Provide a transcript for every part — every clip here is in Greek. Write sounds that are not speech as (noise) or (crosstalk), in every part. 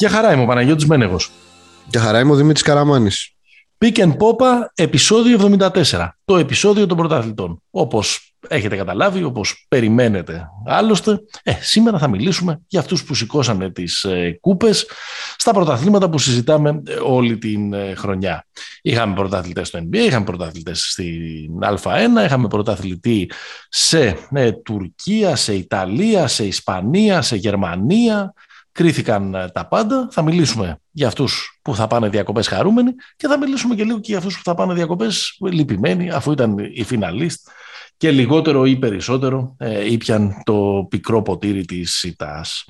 Για χαρά είμαι ο Παναγιώτης Μένεγος. Για χαρά είμαι ο Δημήτρης Καραμάνης. Pick and Popa, επεισόδιο 74. Το επεισόδιο των πρωταθλητών. Όπως έχετε καταλάβει, όπως περιμένετε. Άλλωστε, ε, σήμερα θα μιλήσουμε για αυτούς που σηκώσανε τις ε, κούπες στα πρωταθλήματα που συζητάμε ε, όλη την ε, χρονιά. Είχαμε πρωταθλητές στο NBA, είχαμε πρωταθλητές στην Α1, είχαμε πρωταθλητή σε ε, Τουρκία, σε Ιταλία, σε Ισπανία, σε Γερμανία, κρίθηκαν ε, τα πάντα. Θα μιλήσουμε για αυτούς που θα πάνε διακοπές χαρούμενοι και θα μιλήσουμε και λίγο και για αυτούς που θα πάνε διακοπές λυπημένοι αφού ήταν οι φιναλίστ και λιγότερο ή περισσότερο ε, ήπιαν το πικρό ποτήρι της ΣΥΤΑΣ.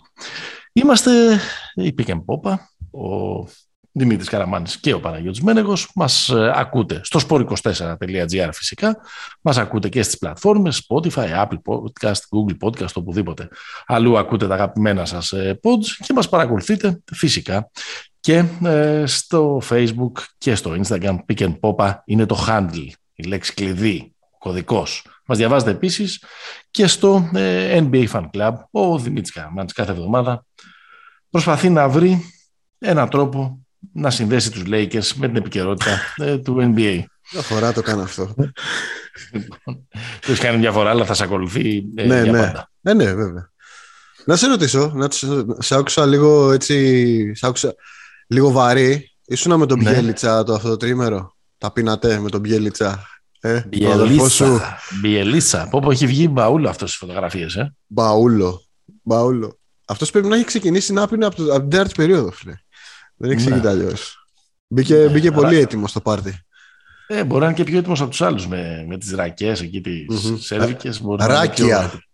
Είμαστε η Πίκεν Πόπα, ο Δημήτρης Καραμάνης και ο Παναγιώτης Μένεγος. Μας ε, ακούτε στο sport24.gr φυσικά. Μας ακούτε και στις πλατφόρμες Spotify, Apple Podcast, Google Podcast, οπουδήποτε. Αλλού ακούτε τα αγαπημένα σας ε, pods και μας παρακολουθείτε φυσικά και ε, στο Facebook και στο Instagram. Pick and είναι το handle, η λέξη κλειδί, ο κωδικός. Μας διαβάζετε επίσης και στο NBA Fan Club. Ο Δημήτρης Καραμάνης κάθε εβδομάδα προσπαθεί να βρει έναν τρόπο να συνδέσει τους Lakers με την επικαιρότητα ε, του NBA. Μια φορά το κάνω αυτό. Λοιπόν, του έχεις κάνει μια φορά, αλλά θα σε ακολουθεί ε, ναι, για ναι. πάντα. Ναι, ναι, βέβαια. Να σε ρωτήσω, να σε, σε άκουσα λίγο έτσι, σε άκουσα λίγο βαρύ. Ήσουνα με τον Ναι. Μπιέλιτσα το αυτό το τρίμερο; Τα πίνατε με τον Μπιέλιτσα; Ε, τον αδελφό σου; Μπιελίσσα. Μπιελίσσα. Πω πω έχει βγει μπαούλο αυτός στις φωτογραφίες. Ε. Μπαούλο. Μπαούλο. Αυτός πρέπει να έχει ξεκινήσει να πίνει από, το, από την τέταρτη περίοδο, φίλε. Δεν εξηγείται Ναι. αλλιώς. Μπήκε, Ναι, μπήκε πολύ άρα- έτοιμο στο πάρτι. Ε, μπορεί να είναι και πιο έτοιμος από τους άλλους με, με τις ρακές εκεί, τις Μμμ. σέρβικες. Μπορεί να είναι Ράκια. πιο έτοιμος.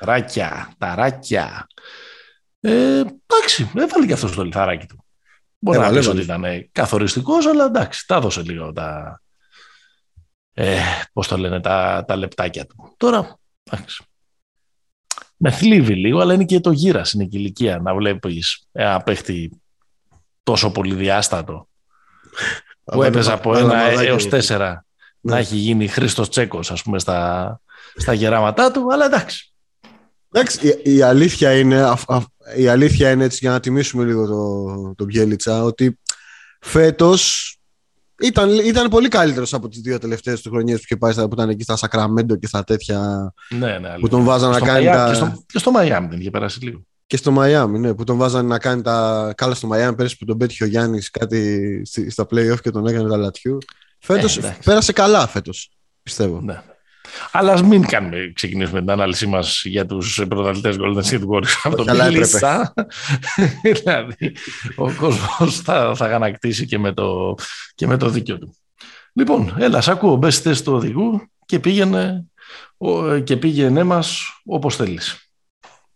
Ράκια. Τα ράκια. Ε, εντάξει, έβαλε και αυτός στο λιθαράκι του. Μπορεί Έβαλε, να πεις έβαλε. ότι ήταν ε, καθοριστικός, αλλά εντάξει, τα έδωσε λίγο τα... Ε, πώς το λένε, τα, τα λεπτάκια του. Τώρα, εντάξει. Με θλίβει λίγο, αλλά είναι και το γύρας στην ηλικία να βλέπεις ένα παίχτη τόσο πολυδιάστατο που έπαιζε από ένα Αλαμαδάκια έως γιατί. τέσσερα Ναι. να έχει γίνει Χρήστος Τσέκος ας πούμε στα, στα γεράματά του, αλλά εντάξει. Εντάξει, η, η αλήθεια είναι, αφ- αφ- η αλήθεια είναι έτσι για να τιμήσουμε λίγο το, τον Μπιέλιτσα ότι φέτος ήταν, ήταν πολύ καλύτερος από τις δύο τελευταίες του χρονιές που, είχε πάει, στα- που ήταν εκεί στα Σακραμέντο και στα τέτοια Ναι, ναι, που τον βάζαν να στο κάνει Μαϊάμι- τα... και, στο, και στο Μαϊάμι δεν είχε περάσει λίγο. Και στο Μαϊάμι, ναι, που τον βάζαν να κάνει τα. Καλά στο Μαϊάμι πέρυσι που τον πέτυχε ο Γιάννης κάτι στη- στα playoff και τον έκανε τα λατιού. Φέτος Ε, εντάξει. πέρασε καλά φέτος. Πιστεύω. Ναι. Αλλά ας μην κάνουμε, ξεκινήσουμε την ανάλυση μας για τους πρωταθλητές Golden State Warriors από τον αλλά έπρεπε. Μπιλίσσα. (laughs) δηλαδή, ο κόσμος θα, θα γανακτήσει και με, το, και με το δίκιο του. Λοιπόν, έλα, σ' ακούω, μπες στη θέση του οδηγού και πήγαινε, ο- και πήγαινε μας όπως θέλεις.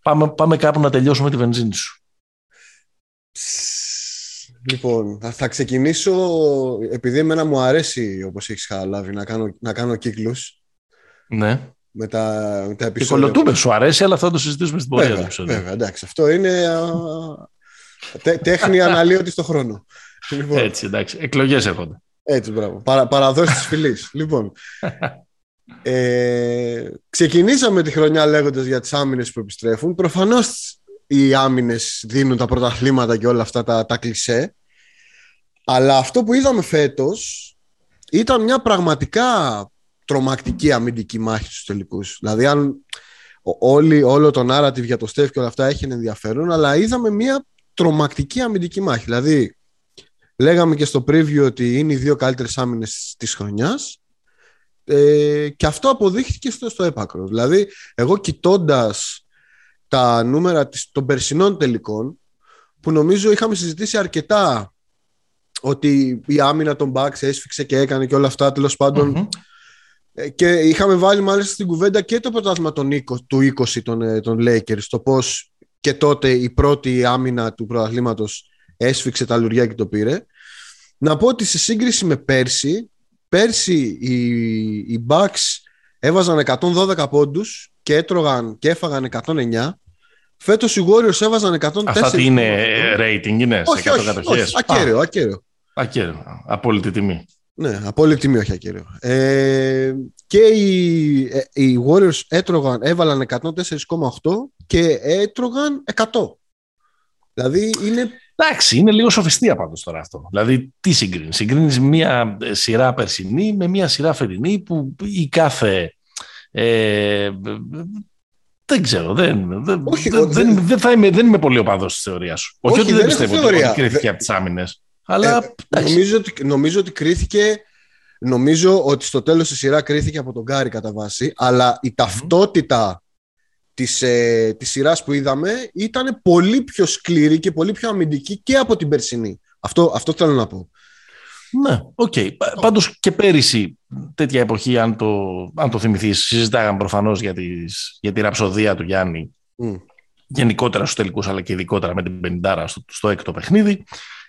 Πάμε, πάμε κάπου να τελειώσουμε τη βενζίνη σου. Λοιπόν, θα, θα ξεκινήσω επειδή εμένα μου αρέσει όπως έχεις καταλάβει να κάνω, να κάνω κύκλους Ναι. με τα, με τα Και επεισόδια. κολοτούμε, σου αρέσει, αλλά θα το συζητήσουμε στην πορεία του Βέβαια, επεισόδιου. βέβαια, εντάξει. Αυτό είναι α, τε- τέχνη αναλύωτη στο χρόνο. Λοιπόν, Έτσι, εντάξει. Εκλογές έρχονται. Έτσι, μπράβο. Παρα, παραδόσεις της φυλής. λοιπόν, ε, ξεκινήσαμε τη χρονιά λέγοντας για τις άμυνες που επιστρέφουν. Προφανώς οι άμυνες δίνουν τα πρωταθλήματα και όλα αυτά τα, τα κλισέ. Αλλά αυτό που είδαμε φέτος ήταν μια πραγματικά τρομακτική αμυντική μάχη στους τελικούς. Δηλαδή, αν ο- όλη, όλο το narrative για το Στεφ και όλα αυτά έχει ενδιαφέρον, αλλά είδαμε μια τρομακτική αμυντική μάχη. Δηλαδή, λέγαμε και στο preview ότι είναι οι δύο καλύτερες άμυνες της χρονιάς ε, και αυτό αποδείχθηκε στο, στο έπακρο. Δηλαδή, εγώ κοιτώντας τα νούμερα της, των περσινών τελικών, που νομίζω είχαμε συζητήσει αρκετά ότι η άμυνα των Bucks έσφιξε και έκανε και όλα αυτά, τέλος πάντων Μμμ. Ε, και είχαμε βάλει μάλιστα στην κουβέντα και το πρωτάθλημα του 20 των, ε, των Lakers, το πώς και τότε η πρώτη άμυνα του πρωταθλήματος έσφιξε τα λουριά και το πήρε. Να πω ότι σε σύγκριση με πέρσι, πέρσι οι, οι Bucks έβαζαν 112 πόντους και έτρωγαν και έφαγαν 109. Φέτος οι Warriors έβαζαν 104. Αυτά τι είναι rating, είναι όχι, σε 100 όχι, όχι, ακέραιο, ακέραιο. Ακέραιο, απόλυτη τιμή. Ναι, απόλυτη τιμή, όχι ακέραιο. Ε, και οι, ε, οι Warriors έτρωγαν, έβαλαν 104,8 και έτρωγαν 100. Δηλαδή είναι Εντάξει, είναι λίγο σοφιστία πάντως τώρα αυτό. Δηλαδή, τι συγκρίνεις; Συγκρίνεις μία σειρά περσινή με μία σειρά φετινή που η κάθε. Ε, δεν ξέρω, δεν, δεν, Όχι, δεν, δεν, δεν, θα είμαι, δεν είμαι πολύ οπαδός της θεωρίας σου. Όχι, Όχι ότι δεν πιστεύω ότι, ότι κρίθηκε από τις άμυνες. Αλλά, ε, νομίζω, ότι, νομίζω ότι κρίθηκε Νομίζω ότι στο τέλος της σειράς κρίθηκε από τον Κάρι κατά βάση, αλλά η ταυτότητα της, ε, της σειράς που είδαμε ήταν πολύ πιο σκληρή και πολύ πιο αμυντική και από την περσινή. Αυτό, αυτό θέλω να πω. Ναι, ok. Okay. Πάντως και πέρυσι τέτοια εποχή, αν το, αν το θυμηθείς, συζητάγαμε προφανώς για, τις, για τη ραψοδία του Γιάννη μμ. γενικότερα στους τελικούς, αλλά και ειδικότερα με την πενηντάρα στο, στο έκτο παιχνίδι.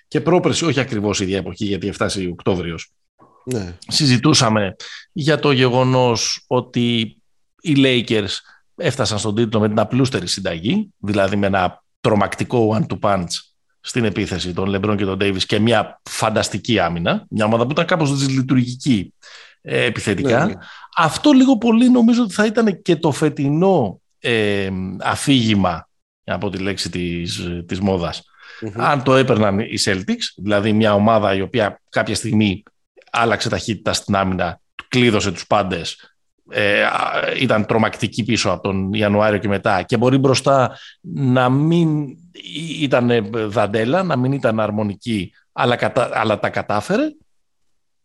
Και πρόπερση, όχι ακριβώς η ίδια εποχή, γιατί έφτασε Οκτώβριος. Ναι. Συζητούσαμε για το γεγονός ότι οι Lakers έφτασαν στον τίτλο με την απλούστερη συνταγή, δηλαδή με ένα τρομακτικό one-two punch στην επίθεση των Λεμπρών και των Ντέιβις και μια φανταστική άμυνα, μια ομάδα που ήταν κάπως δυσλειτουργική ε, επιθετικά. Ναι, ναι. Αυτό λίγο πολύ νομίζω ότι θα ήταν και το φετινό ε, αφήγημα, από τη λέξη της, της μοδας Αν το έπαιρναν οι Celtics, δηλαδή μια ομάδα η οποία κάποια στιγμή άλλαξε ταχύτητα στην άμυνα, κλείδωσε τους πάντες, ε, ήταν τρομακτική πίσω από τον Ιανουάριο και μετά και μπορεί μπροστά να μην ήταν δαντέλα, να μην ήταν αρμονική, αλλά, κατα, αλλά τα κατάφερε,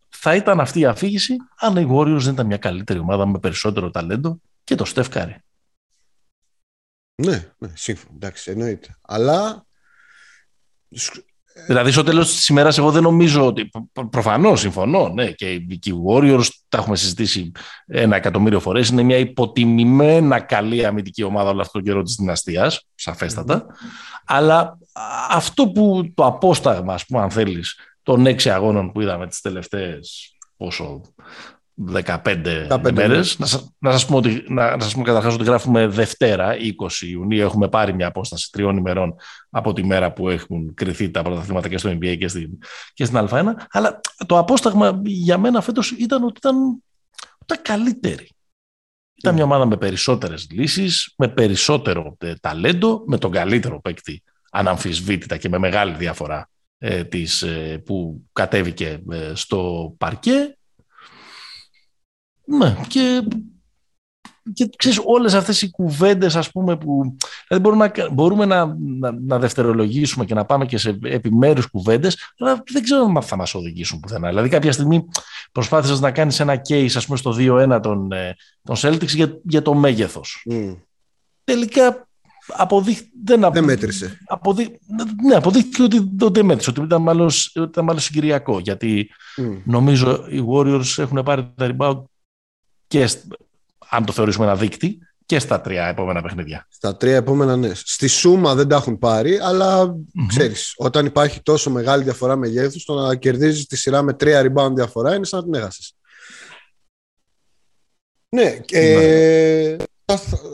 θα ήταν αυτή η αφήγηση αν η Warriors δεν ήταν μια καλύτερη ομάδα με περισσότερο ταλέντο και το Στεφκάρη. Ναι, ναι, σύμφωνα, εντάξει, εννοείται. Αλλά Δηλαδή, στο τέλος της ημέρας, εγώ δεν νομίζω ότι. Προφανώς συμφωνώ, ναι, και οι Warriors τα έχουμε συζητήσει ένα εκατομμύριο φορές. Είναι μια υποτιμημένα καλή αμυντική ομάδα όλο αυτό τον καιρό της δυναστείας, σαφέστατα. Αλλά αυτό που το απόσταγμα, ας πούμε, αν θέλεις, των έξι αγώνων που είδαμε τις τελευταίες πόσο 15, μέρες. Να, να σας πω, ότι, να, να σας πω καταρχάς ότι γράφουμε Δευτέρα, 20 Ιουνίου. Έχουμε πάρει μια απόσταση τριών ημερών από τη μέρα που έχουν κρυθεί τα πρωταθλήματα και στο NBA και στην, και στην Α1. Αλλά το απόσταγμα για μένα φέτος ήταν ότι ήταν, ήταν καλύτερη. Ήταν μια ομάδα με περισσότερες λύσεις, με περισσότερο ε, ταλέντο, με τον καλύτερο παίκτη αναμφισβήτητα και με μεγάλη διαφορά ε, της, ε, που κατέβηκε ε, στο παρκέ ναι, και, και ξέρεις, όλες αυτές οι κουβέντες ας πούμε που δηλαδή μπορούμε, να, μπορούμε να, να, δευτερολογήσουμε και να πάμε και σε επιμέρους κουβέντες αλλά δεν ξέρω αν θα μας οδηγήσουν πουθενά. Δηλαδή κάποια στιγμή προσπάθησες να κάνεις ένα case ας πούμε στο 2-1 των, ε, των Celtics για, για το μέγεθος. Mm. Τελικά αποδείχ... δεν, δεν μέτρησε. Αποδείχ... Ναι, αποδείχθηκε ότι δεν μέτρησε, ότι ήταν μάλλον, ήταν μάλλον συγκυριακό. Γιατί mm. νομίζω οι Warriors έχουν πάρει τα rebound και, αν το θεωρήσουμε ένα δείκτη, και στα τρία επόμενα παιχνίδια. Στα τρία επόμενα, ναι. Στη σούμα δεν τα έχουν πάρει, αλλά mm-hmm. ξέρεις, όταν υπάρχει τόσο μεγάλη διαφορά μεγέθους, το να κερδίζεις τη σειρά με τρία rebound διαφορά είναι σαν να την έχασες. Ναι, ε,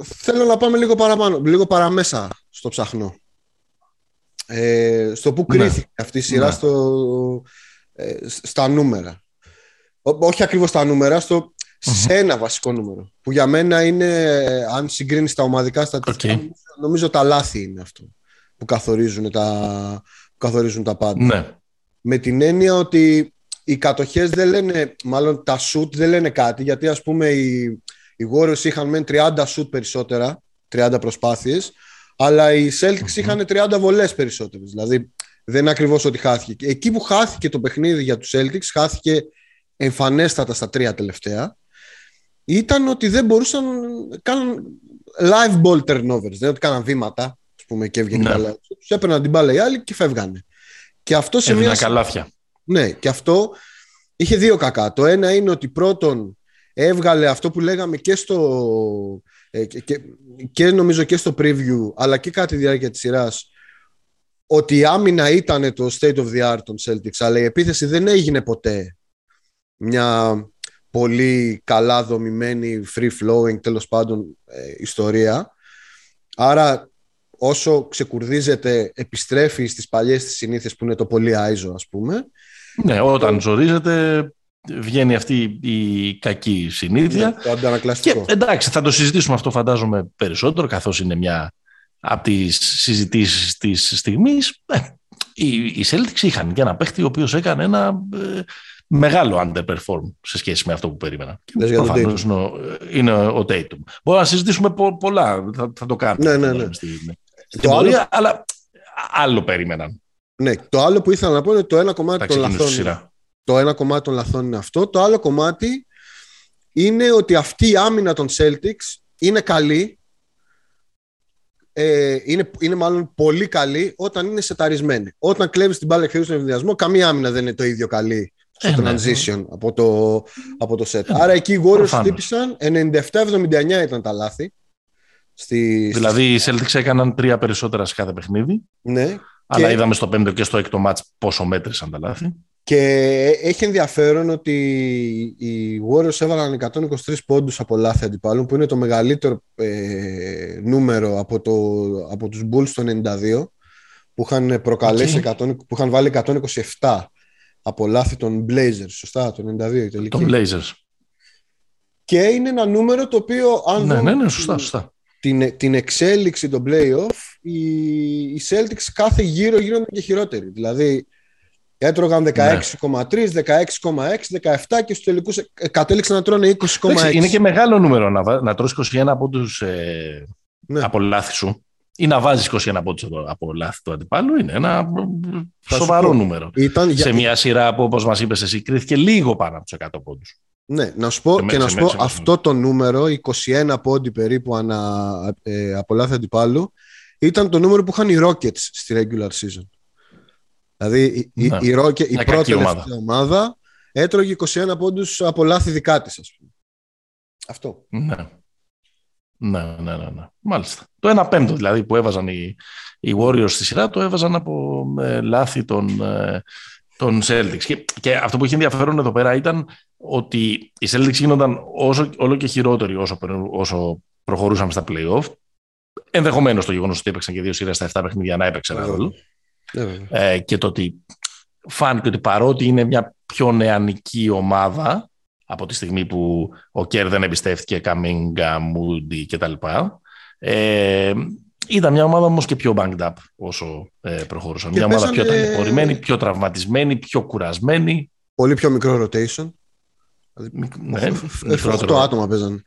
θέλω να πάμε λίγο παραπάνω, λίγο παραμέσα στο ψαχνό. Ε, στο που ναι. κρίθηκε αυτή η σειρά ναι. στο, ε, στα νούμερα. Όχι ακριβώς στα νούμερα, στο σε ένα βασικό νούμερο. Που για μένα είναι, αν συγκρίνεις τα ομαδικά στατιστικά, okay. νομίζω τα λάθη είναι αυτό που καθορίζουν τα, που καθορίζουν τα πάντα. Ναι. Με την έννοια ότι οι κατοχές δεν λένε, μάλλον τα shoot δεν λένε κάτι, γιατί ας πούμε οι, οι Warriors είχαν μεν 30 shoot περισσότερα, 30 προσπάθειες, αλλά οι Celtics είχαν 30 βολές περισσότερες. Δηλαδή δεν είναι ακριβώς ότι χάθηκε. Εκεί που χάθηκε το παιχνίδι για τους Celtics, χάθηκε εμφανέστατα στα τρία τελευταία ήταν ότι δεν μπορούσαν να κάνουν live ball turnovers. Δεν ότι κάναν βήματα, ας πούμε, και έβγαινε ναι. μπάλα. Τους έπαιρναν την μπάλα οι άλλοι και φεύγανε. Και αυτό σε μια. καλάθια. Ναι, και αυτό είχε δύο κακά. Το ένα είναι ότι πρώτον έβγαλε αυτό που λέγαμε και στο ε, και, και, νομίζω και στο preview αλλά και κατά τη διάρκεια της σειράς ότι η άμυνα ήταν το state of the art των Celtics αλλά η επίθεση δεν έγινε ποτέ μια πολύ καλά δομημένη free flowing τέλος πάντων ε, ιστορία άρα όσο ξεκουρδίζεται επιστρέφει στις παλιές της συνήθειες που είναι το πολύ άιζο ας πούμε ναι, όταν ζορίζεται βγαίνει αυτή η κακή συνήθεια. Ναι, το Και εντάξει, θα το συζητήσουμε αυτό φαντάζομαι περισσότερο, καθώς είναι μια από τις συζητήσεις της στιγμής. Ε, οι, οι Celtics είχαν και ένα παίχτη ο οποίος έκανε ένα ε, μεγάλο underperform σε σχέση με αυτό που περίμενα. Προφανώς είναι, ο, είναι ο Tatum. Μπορούμε να συζητήσουμε πολλά, θα, θα το κάνουμε. Ναι, ναι, ναι. Στην, το άλλο... αλλά άλλο περίμεναν. Ναι, το άλλο που ήθελα να πω είναι το ένα κομμάτι των λαθών. Το ένα κομμάτι των λαθών είναι αυτό. Το άλλο κομμάτι είναι ότι αυτή η άμυνα των Celtics είναι καλή. Ε, είναι, είναι μάλλον πολύ καλή όταν είναι σεταρισμένη. Όταν κλέβεις την μπάλα και στον ευδιασμό, καμία άμυνα δεν είναι το ίδιο καλή στο ε, ναι, transition ναι. από, το, από το set. Ε, Άρα εκεί οι Warriors χτύπησαν 97-79 ήταν τα λάθη. Στη, δηλαδή οι Celtics έκαναν τρία περισσότερα σε κάθε παιχνίδι. Ναι. Αλλά και... είδαμε στο πέμπτο και στο έκτο μάτς πόσο μέτρησαν τα λάθη. Και έχει ενδιαφέρον ότι οι Warriors έβαλαν 123 πόντους από λάθη αντιπάλων που είναι το μεγαλύτερο ε, νούμερο από, το, από τους Bulls το 92 που είχαν, προκαλέσει okay. 100, που είχαν βάλει 127 από λάθη των Blazers, σωστά, το 92 τελική. Των Blazers. Και είναι ένα νούμερο το οποίο αν ναι, ναι, ναι, σωστά, σωστά. Την, την εξέλιξη των playoff οι, οι Celtics κάθε γύρο γίνονται και χειρότεροι. Δηλαδή Έτρωγαν 16,3, 16,6, 17 και στους τελικούς ε, κατέληξαν να τρώνε 20,6. Είναι και μεγάλο νούμερο να, να τρως 21 από τους ε, ναι. από λάθη σου ή να βάζεις 21 από, τους, από λάθη του αντιπάλου είναι ένα σοβαρό νούμερο. Ήταν σε μια σειρά που όπως μας είπες εσύ κρίθηκε λίγο πάνω από τους 100 πόντους. Ναι, να σου πω, και να σου πω αυτό το νούμερο, 21 πόντι περίπου ανα, ε, από λάθη αντιπάλου, ήταν το νούμερο που είχαν οι Rockets στη regular season. Δηλαδή η, ναι. η, η, η πρώτη ομάδα. ομάδα έτρωγε 21 πόντους από λάθη δικά της, ας πούμε. Αυτό. Ναι. Ναι, ναι, ναι, ναι. Μάλιστα. Το 1 πέμπτο δηλαδή που έβαζαν οι, οι Warriors στη σειρά το έβαζαν από ε, λάθη των, ε, των Celtics. Και, και, αυτό που είχε ενδιαφέρον εδώ πέρα ήταν ότι οι Celtics γίνονταν όσο, όλο και χειρότεροι όσο, όσο προχωρούσαμε στα playoff. Ενδεχομένως το γεγονός ότι έπαιξαν και δύο σειρές στα 7 παιχνίδια να έπαιξε ένα ρόλο. Ναι, ε, και το ότι φάνηκε ότι παρότι είναι μια πιο νεανική ομάδα από τη στιγμή που ο Κέρ δεν εμπιστεύτηκε Καμίνγκα, Μούντι κτλ. Ε, ήταν μια ομάδα όμως και πιο banged up όσο ε, προχωρούσαν. μια ομάδα πιο ταλαιπωρημένη, πιο τραυματισμένη, πιο κουρασμένη. Πολύ πιο μικρό rotation. Ναι, μικρότερο, άτομα παίζαν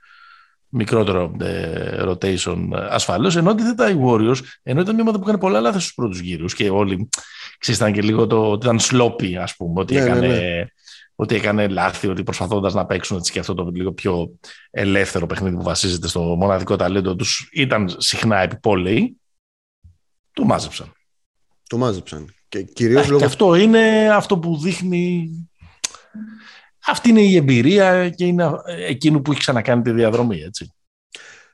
μικρότερο ε, rotation ε, ασφαλώς. Ενώ αντίθετα οι Warriors, ενώ ήταν μια ομάδα που έκανε πολλά λάθη στους πρώτους γύρους και όλοι ξέραν και λίγο το ότι ήταν sloppy, ας πούμε, ότι, ναι, ναι έκανε, ναι. ότι έκανε λάθη, ότι προσπαθώντας να παίξουν έτσι και αυτό το λίγο πιο ελεύθερο παιχνίδι που βασίζεται στο μοναδικό ταλέντο τους, ήταν συχνά επιπόλαιοι. Το μάζεψαν. Το μάζεψαν. Και, κυρίως λόγω... και αυτό είναι αυτό που δείχνει αυτή είναι η εμπειρία και είναι εκείνο που έχει ξανακάνει τη διαδρομή, έτσι.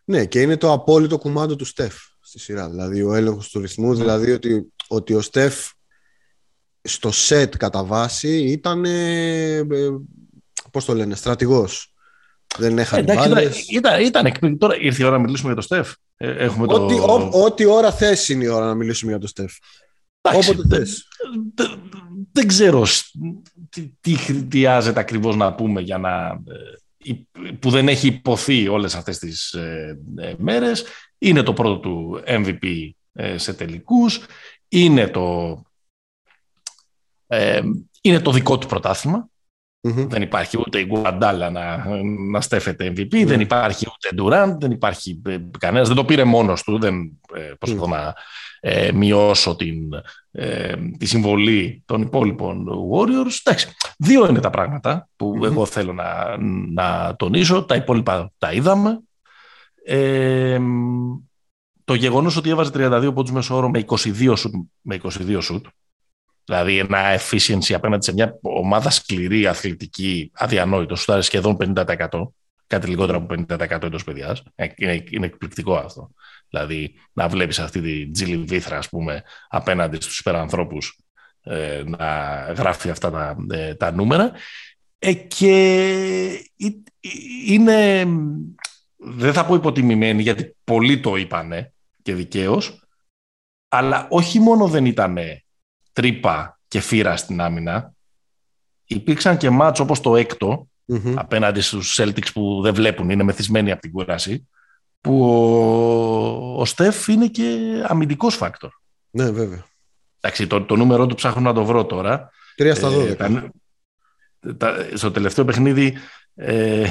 Ναι, και είναι το απόλυτο κουμάντο του Στεφ στη σειρά. Δηλαδή, ο έλεγχος του ρυθμού, ναι. δηλαδή ότι, ότι ο Στεφ στο σετ κατά βάση ήταν, ε, πώς το λένε, στρατηγός. Δεν έχανε Εντάξει, μπάλες. Ήταν, ήταν εκπληκτικό. Τώρα ήρθε η ώρα να μιλήσουμε για το Στεφ. Ε, έχουμε ό,τι, το... ό,τι ώρα θες είναι η ώρα να μιλήσουμε για το Στεφ. Όποτε θες. Δεν ξέρω τι, τι χρειάζεται ακριβώς να πούμε για να, ε, που δεν έχει υποθεί όλες αυτές τις ε, ε, μέρες. Είναι το πρώτο του MVP σε τελικούς. Είναι το, είναι το δικό του πρωταθλημα Δεν υπάρχει ούτε η Γκουαντάλα να, να στέφεται MVP, δεν υπάρχει ούτε Ντουράντ, δεν υπάρχει κανένας. Δεν το πήρε μόνος του, δεν προσπαθώ να ε, μειώσω την, ε, τη συμβολή των υπόλοιπων Warriors. Εντάξει, δύο είναι τα πράγματα που εγώ θέλω να, να τονίσω. Τα υπόλοιπα τα είδαμε. Ε, το γεγονός ότι έβαζε 32 πόντους μέσω όρο με 22 σουτ, με 22 σουτ δηλαδή ένα efficiency απέναντι σε μια ομάδα σκληρή, αθλητική, αδιανόητο, σου σχεδόν 50%. Κάτι λιγότερο από 50% εντός παιδιάς. Ε, είναι, είναι εκπληκτικό αυτό. Δηλαδή, να βλέπεις αυτή τη τζιλι βήθρα, ας πούμε, απέναντι στους υπερανθρώπους ε, να γράφει αυτά τα, ε, τα νούμερα. Ε, και είναι, δεν θα πω υποτιμημένη, γιατί πολλοί το είπανε και δικαίως, αλλά όχι μόνο δεν ήταν τρύπα και φύρα στην άμυνα, υπήρξαν και μάτς όπως το εκτο απέναντι στους Celtics που δεν βλέπουν, είναι μεθυσμένοι από την κούραση, που ο, ο Στεφ είναι και αμυντικός φάκτορ. Ναι, βέβαια. Εντάξει, το, το νούμερο του ψάχνω να το βρω τώρα. 3 στα 12. Ε, στο τελευταίο παιχνίδι ε,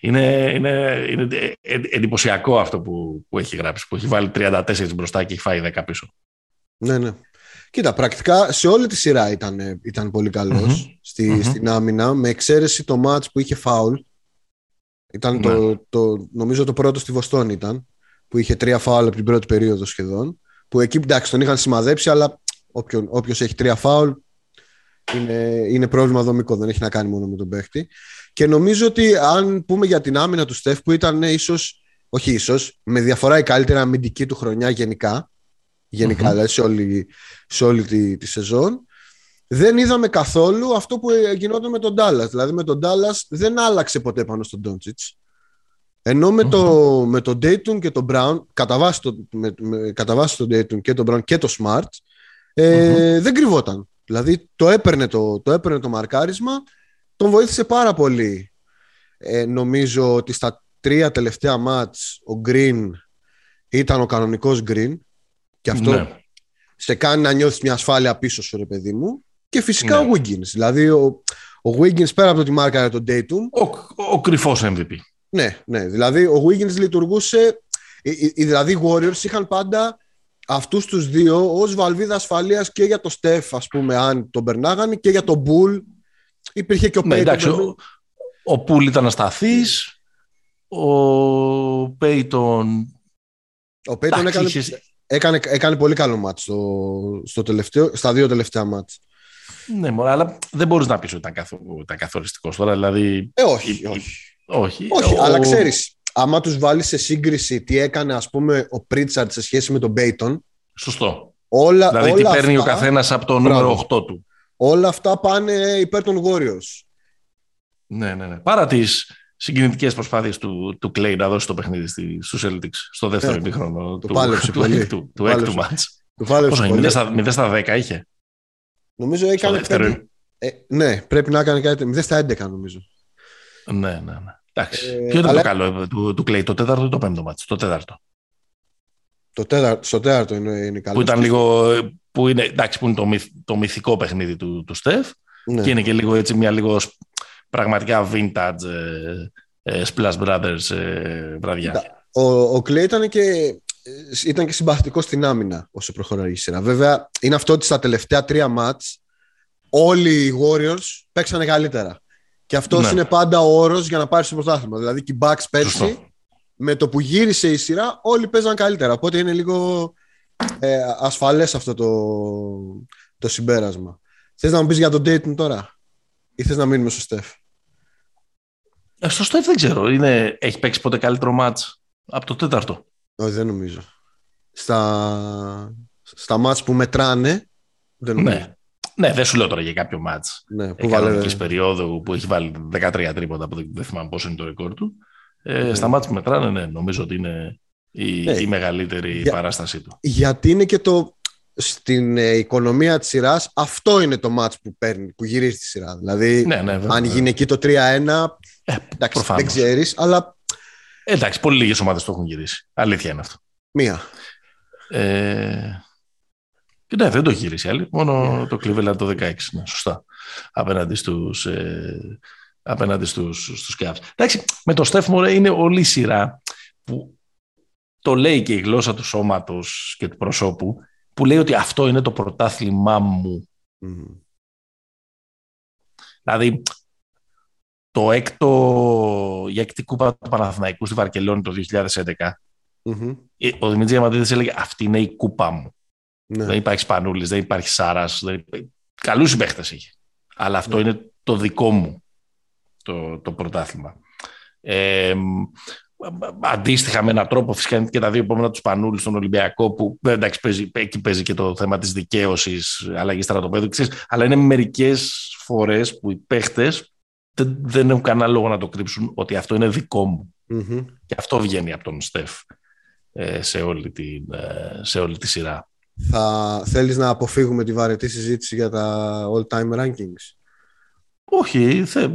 είναι, είναι, είναι εντυπωσιακό αυτό που, που έχει γράψει, που έχει βάλει 34 μπροστά και έχει φάει 10 πίσω. Ναι, ναι. Κοίτα, πρακτικά σε όλη τη σειρά ήταν, ήταν πολύ στη, στην άμυνα, με εξαίρεση το μάτς που είχε φάουλ. Ήταν το, ναι. το, νομίζω το πρώτο στη Βοστόνη ήταν, που είχε τρία φάουλ από την πρώτη περίοδο σχεδόν. Που εκεί εντάξει τον είχαν σημαδέψει, αλλά όποιος έχει τρία φάουλ είναι, είναι πρόβλημα δομικό, δεν έχει να κάνει μόνο με τον παίχτη. Και νομίζω ότι αν πούμε για την άμυνα του Στεφ που ήταν ναι, ίσως, όχι ίσως, με διαφορά η καλύτερη αμυντική του χρονιά γενικά, γενικά δηλαδή σε όλη, σε όλη τη, τη σεζόν, δεν είδαμε καθόλου αυτό που γινόταν με τον Ντάλλας. Δηλαδή με τον Ντάλλας δεν άλλαξε ποτέ πάνω στον Ντόντσιτς. Ενώ με, το, με τον Dayton και τον Brown, κατά βάση, το, με, με, κατά βάση τον Dayton και τον Brown και το Smart, ε, δεν κρυβόταν. Δηλαδή το έπαιρνε το, το έπαιρνε το μαρκάρισμα, τον βοήθησε πάρα πολύ. Ε, νομίζω ότι στα τρία τελευταία μάτς ο Green ήταν ο κανονικός Green και αυτό ναι. σε κάνει να νιώθεις μια ασφάλεια πίσω σου ρε παιδί μου και φυσικά ναι. ο Wiggins. Δηλαδή ο, ο Wiggins πέρα από το ότι μάρκαρε τον Dayton ο, ο κρυφός MVP. Ναι, ναι. Δηλαδή ο Wiggins λειτουργούσε δηλαδή οι Warriors είχαν πάντα αυτούς τους δύο ως βαλβίδα ασφαλείας και για το Στεφ ας πούμε αν τον περνάγανε και για τον Μπουλ υπήρχε και ο ναι, Πέιτον. ο, Πουλ ήταν ασταθής ο Πέιτον ο Πέιτον έκανε, έκανε, έκανε, πολύ καλό μάτς στο, στο τελευταίο, στα δύο τελευταία μάτς. Ναι, αλλά δεν μπορείς να πεις ότι ήταν, ήταν καθοριστικός τώρα, δηλαδή... Ε, όχι, όχι. Όχι, όχι ο... αλλά ξέρεις, άμα τους βάλεις σε σύγκριση τι έκανε ας πούμε ο Πρίτσαρτ σε σχέση με τον Μπέιτον. Σωστό. Όλα, δηλαδή όλα τι παίρνει αυτά, ο καθένας από το νούμερο 8 του. Όλα αυτά πάνε υπέρ των Warriors. Ναι, ναι, ναι. Παρά τις συγκινητικές προσπάθειες του, του Clay να δώσει το παιχνίδι στους Celtics στο δεύτερο yeah, ημίχρονο του, (laughs) του, του, έκτου, του έκτου μάτς. Πόσο είναι, 0 στα 10 είχε; Νομίζω έκανε. Ε, ναι, πρέπει να έκανε κάτι. 0 στα 11 νομίζω. Ναι, ναι, ναι. Εντάξει. Ε, Ποιο ήταν αλλά... το καλό του, του Clay, το τέταρτο ή το πέμπτο μάτι, το τέταρτο. Το τέταρτο, στο τέταρτο είναι, είναι καλό. Που ήταν λίγο, που είναι, εντάξει, που είναι το, μυθ, το μυθικό παιχνίδι του, του Στεφ ναι. και είναι και λίγο έτσι μια λίγο πραγματικά vintage ε, ε, Splash Brothers ε, βραδιά. Ο, ο Clay ήταν και, ήταν και συμπαθητικός στην άμυνα όσο προχωράει η σειρά. Βέβαια, είναι αυτό ότι στα τελευταία τρία μάτς όλοι οι Warriors παίξανε καλύτερα. Και αυτός ναι. είναι πάντα ο όρος για να πάρεις το πρωτάθλημα. Δηλαδή και οι Bucks πέρσι, με το που γύρισε η σειρά, όλοι παίζαν καλύτερα. Οπότε είναι λίγο ε, ασφαλές αυτό το, το συμπέρασμα. Θες να μου πεις για τον Dayton τώρα, ή θες να μείνουμε στο Στεφ; Ε, στο Στεφ δεν ξέρω. Είναι, έχει παίξει ποτέ καλύτερο μάτς από το τέταρτο; Όχι, δεν νομίζω. Στα, στα μάτς που μετράνε, δεν νομίζω. Ναι. Ναι, δεν σου λέω τώρα για κάποιο μάτς ναι, που βάλε... περίοδου που έχει βάλει 13 τρίποτα, που δεν θυμάμαι πόσο είναι το ρεκόρ του. Ε, ναι. Στα μάτς που μετράνε, ναι, νομίζω ότι είναι η, ναι. η μεγαλύτερη για... παράστασή του. Γιατί είναι και το στην ε, οικονομία της σειράς αυτό είναι το μάτς που παίρνει, που γυρίζει τη σειρά. Δηλαδή, ναι, ναι, αν γίνει εκεί το 3-1, ε, εντάξει, δεν ξέρεις, αλλά... Ε, εντάξει, πολύ λίγες ομάδες το έχουν γυρίσει. Αλήθεια είναι αυτό. Μία. Ε, και ναι, δεν το έχει γυρίσει άλλη. Μόνο το Cleveland το 16. Ναι, σωστά. Απέναντι στους, ε, απέναντι στους, στους Cavs. Εντάξει, με το Steph Murray είναι όλη η σειρά που το λέει και η γλώσσα του σώματος και του προσώπου που λέει ότι αυτό είναι το πρωτάθλημά μου. Mm. Δηλαδή, το έκτο, η έκτη κούπα του Παναθηναϊκού στη Βαρκελόνη το 2011, mm-hmm. ο Δημήτρης Διαμαντίδης έλεγε αυτή είναι η κούπα μου. Ναι. Δεν υπάρχει Σπανούλης, δεν υπάρχει Σάρας. Δεν... Καλούς συμπαίχτες είχε. Αλλά αυτό ναι. είναι το δικό μου το, το πρωτάθλημα. Ε, αντίστοιχα με έναν τρόπο φυσικά είναι και τα δύο επόμενα τους Πανούλης στον Ολυμπιακό που εντάξει, παίζει, εκεί παίζει και το θέμα της δικαίωσης αλλαγής στρατοπέδου αλλά είναι μερικές φορές που οι παίχτες δεν, δεν έχουν κανένα λόγο να το κρύψουν ότι αυτό είναι δικό μου. Και αυτό βγαίνει από τον Στεφ ε, σε, όλη τη, ε, σε όλη τη σειρά. Θα θέλεις να αποφύγουμε τη βαρετή συζήτηση για τα all-time rankings; Όχι, θε,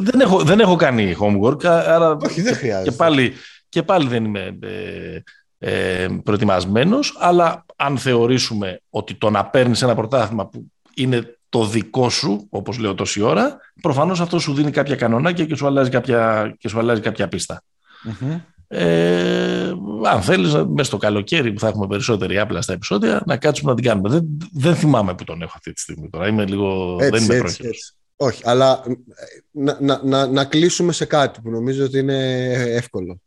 δεν, έχω, δεν έχω κάνει homework, άρα Όχι, δεν χρειάζεται. Και πάλι, και πάλι δεν είμαι ε, ε, προετοιμασμένος, αλλά αν θεωρήσουμε ότι το να παίρνεις ένα πρωτάθλημα που είναι το δικό σου, όπως λέω τόση ώρα, προφανώς αυτό σου δίνει κάποια κανονάκια και σου αλλάζει κάποια, και σου αλλάζει κάποια Ε, αν θέλεις, μέσα στο καλοκαίρι που θα έχουμε περισσότερη άπλα στα επεισόδια, να κάτσουμε να την κάνουμε. Δεν, δεν θυμάμαι που τον έχω αυτή τη στιγμή τώρα. Είμαι λίγο, έτσι, δεν είμαι έτσι, έτσι. Όχι, αλλά να, να, να, να, κλείσουμε σε κάτι που νομίζω ότι είναι εύκολο.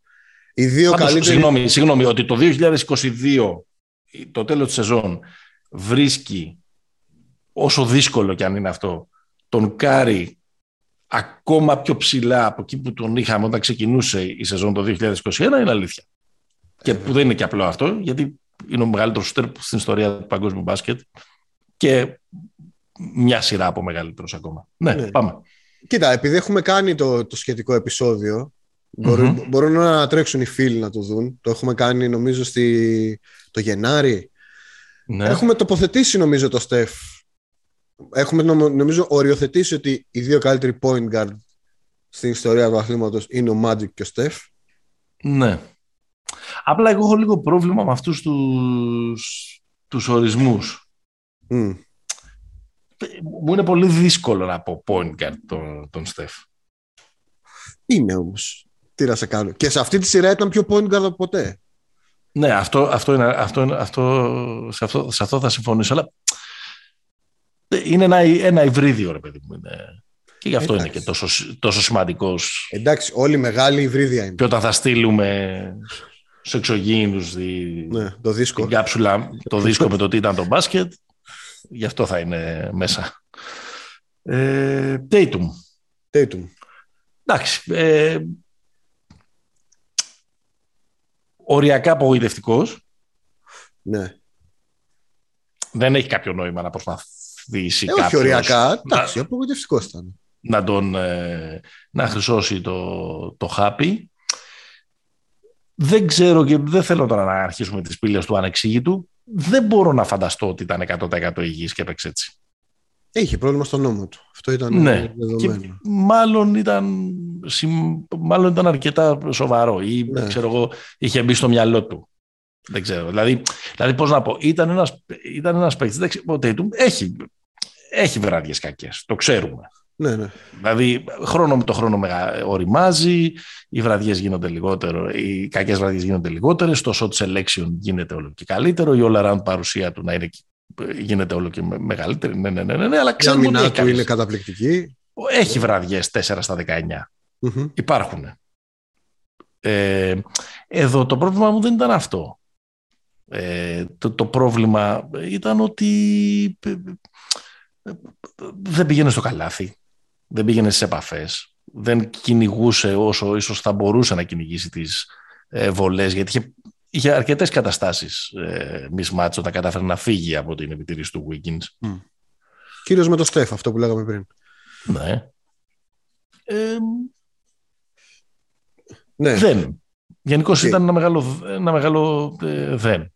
Οι δύο Πάντως, καλύτεροι... συγγνώμη, συγγνώμη, ότι το 2022, το τέλος της σεζόν, βρίσκει, όσο δύσκολο κι αν είναι αυτό, τον Κάρι ακόμα πιο ψηλά από εκεί που τον είχαμε όταν ξεκινούσε η σεζόν το 2021 είναι αλήθεια. Και που δεν είναι και απλό αυτό, γιατί είναι ο μεγαλύτερος στέρ στην ιστορία του παγκόσμιου μπάσκετ και μια σειρά από μεγαλύτερος ακόμα. Ναι, ναι. πάμε. Κοίτα, επειδή έχουμε κάνει το, το σχετικό επεισόδιο, μπορούν, mm-hmm. μπορούν να τρέξουν οι φίλοι να το δουν. Το έχουμε κάνει νομίζω στη, το Γενάρη. Ναι. Έχουμε τοποθετήσει νομίζω το Στεφ. Έχουμε νομίζω οριοθετήσει ότι οι δύο καλύτεροι point guard στην ιστορία του αθλήματος είναι ο Magic και ο Στεφ. Ναι. Απλά εγώ έχω λίγο πρόβλημα με αυτούς τους, τους ορισμούς. Mm. Μου είναι πολύ δύσκολο να πω point guard τον, τον Στεφ. Είναι όμως. Τι να σε κάνω. Και σε αυτή τη σειρά ήταν πιο point guard από ποτέ. Ναι, αυτό, αυτό, είναι, αυτό, αυτό, σε, αυτό, σε αυτό θα συμφωνήσω. Αλλά είναι ένα, ένα υβρίδιο, ρε παιδί μου. Είναι. Και γι' αυτό Εντάξει. είναι και τόσο, τόσο σημαντικός. Εντάξει, όλοι μεγάλοι υβρίδια είναι. Και όταν θα στείλουμε στους εξωγήινους ναι, το δίσκο. την κάψουλα, το δίσκο με το τι ήταν το μπάσκετ, γι' αυτό θα είναι μέσα. Ε, Tatum. Tatum. Εντάξει. Ε, οριακά απογοητευτικός. Ναι. Δεν έχει κάποιο νόημα να προσπαθήσει ε, κάποιος, Όχι οριακά. Εντάξει, απογοητευτικός ήταν. Να τον ε, να χρυσώσει το, το χάπι. Δεν ξέρω και δεν θέλω τώρα να αρχίσουμε τις πύλες του ανεξήγητου δεν μπορώ να φανταστώ ότι ήταν 100% υγιής και έπαιξε έτσι. Είχε πρόβλημα στον νόμο του. Αυτό ήταν ναι. Και μάλλον ήταν, μάλλον ήταν αρκετά σοβαρό ή ναι. ξέρω εγώ, είχε μπει στο μυαλό του. Δεν ξέρω. Δηλαδή, δηλαδή πώς να πω, ήταν ένας, ήταν ένας παίκτης, ο Tatum έχει, έχει βραδιές κακές, το ξέρουμε. Ναι, ναι. Δηλαδή, χρόνο με το χρόνο οριμάζει, οι βραδιές γίνονται λιγότερο, οι κακές βραδιές γίνονται λιγότερες, το shot selection γίνεται όλο και καλύτερο, η all around παρουσία του να είναι, γίνεται όλο και μεγαλύτερη. Ναι, ναι, ναι, ναι, ναι αλλά ξέρουμε ότι του είναι καταπληκτική. Έχει βραδιές 4 στα 19. mm Υπάρχουν. Ε, εδώ το πρόβλημα μου δεν ήταν αυτό. Ε, το, το πρόβλημα ήταν ότι ε, δεν πήγαινε στο καλάθι δεν πήγαινε στις επαφές, δεν κυνηγούσε όσο ίσως θα μπορούσε να κυνηγήσει τις ε, βολέ, γιατί είχε, είχε αρκετές καταστάσεις ε, μισμάτς όταν κατάφερε να φύγει από την επιτήρηση του Wiggins. Mm. Κυρίως με το Στεφ, αυτό που λέγαμε πριν. Ναι. Ε, ναι. Δεν. Γενικώς ήταν ένα μεγάλο, ένα μεγάλο ε, δεν.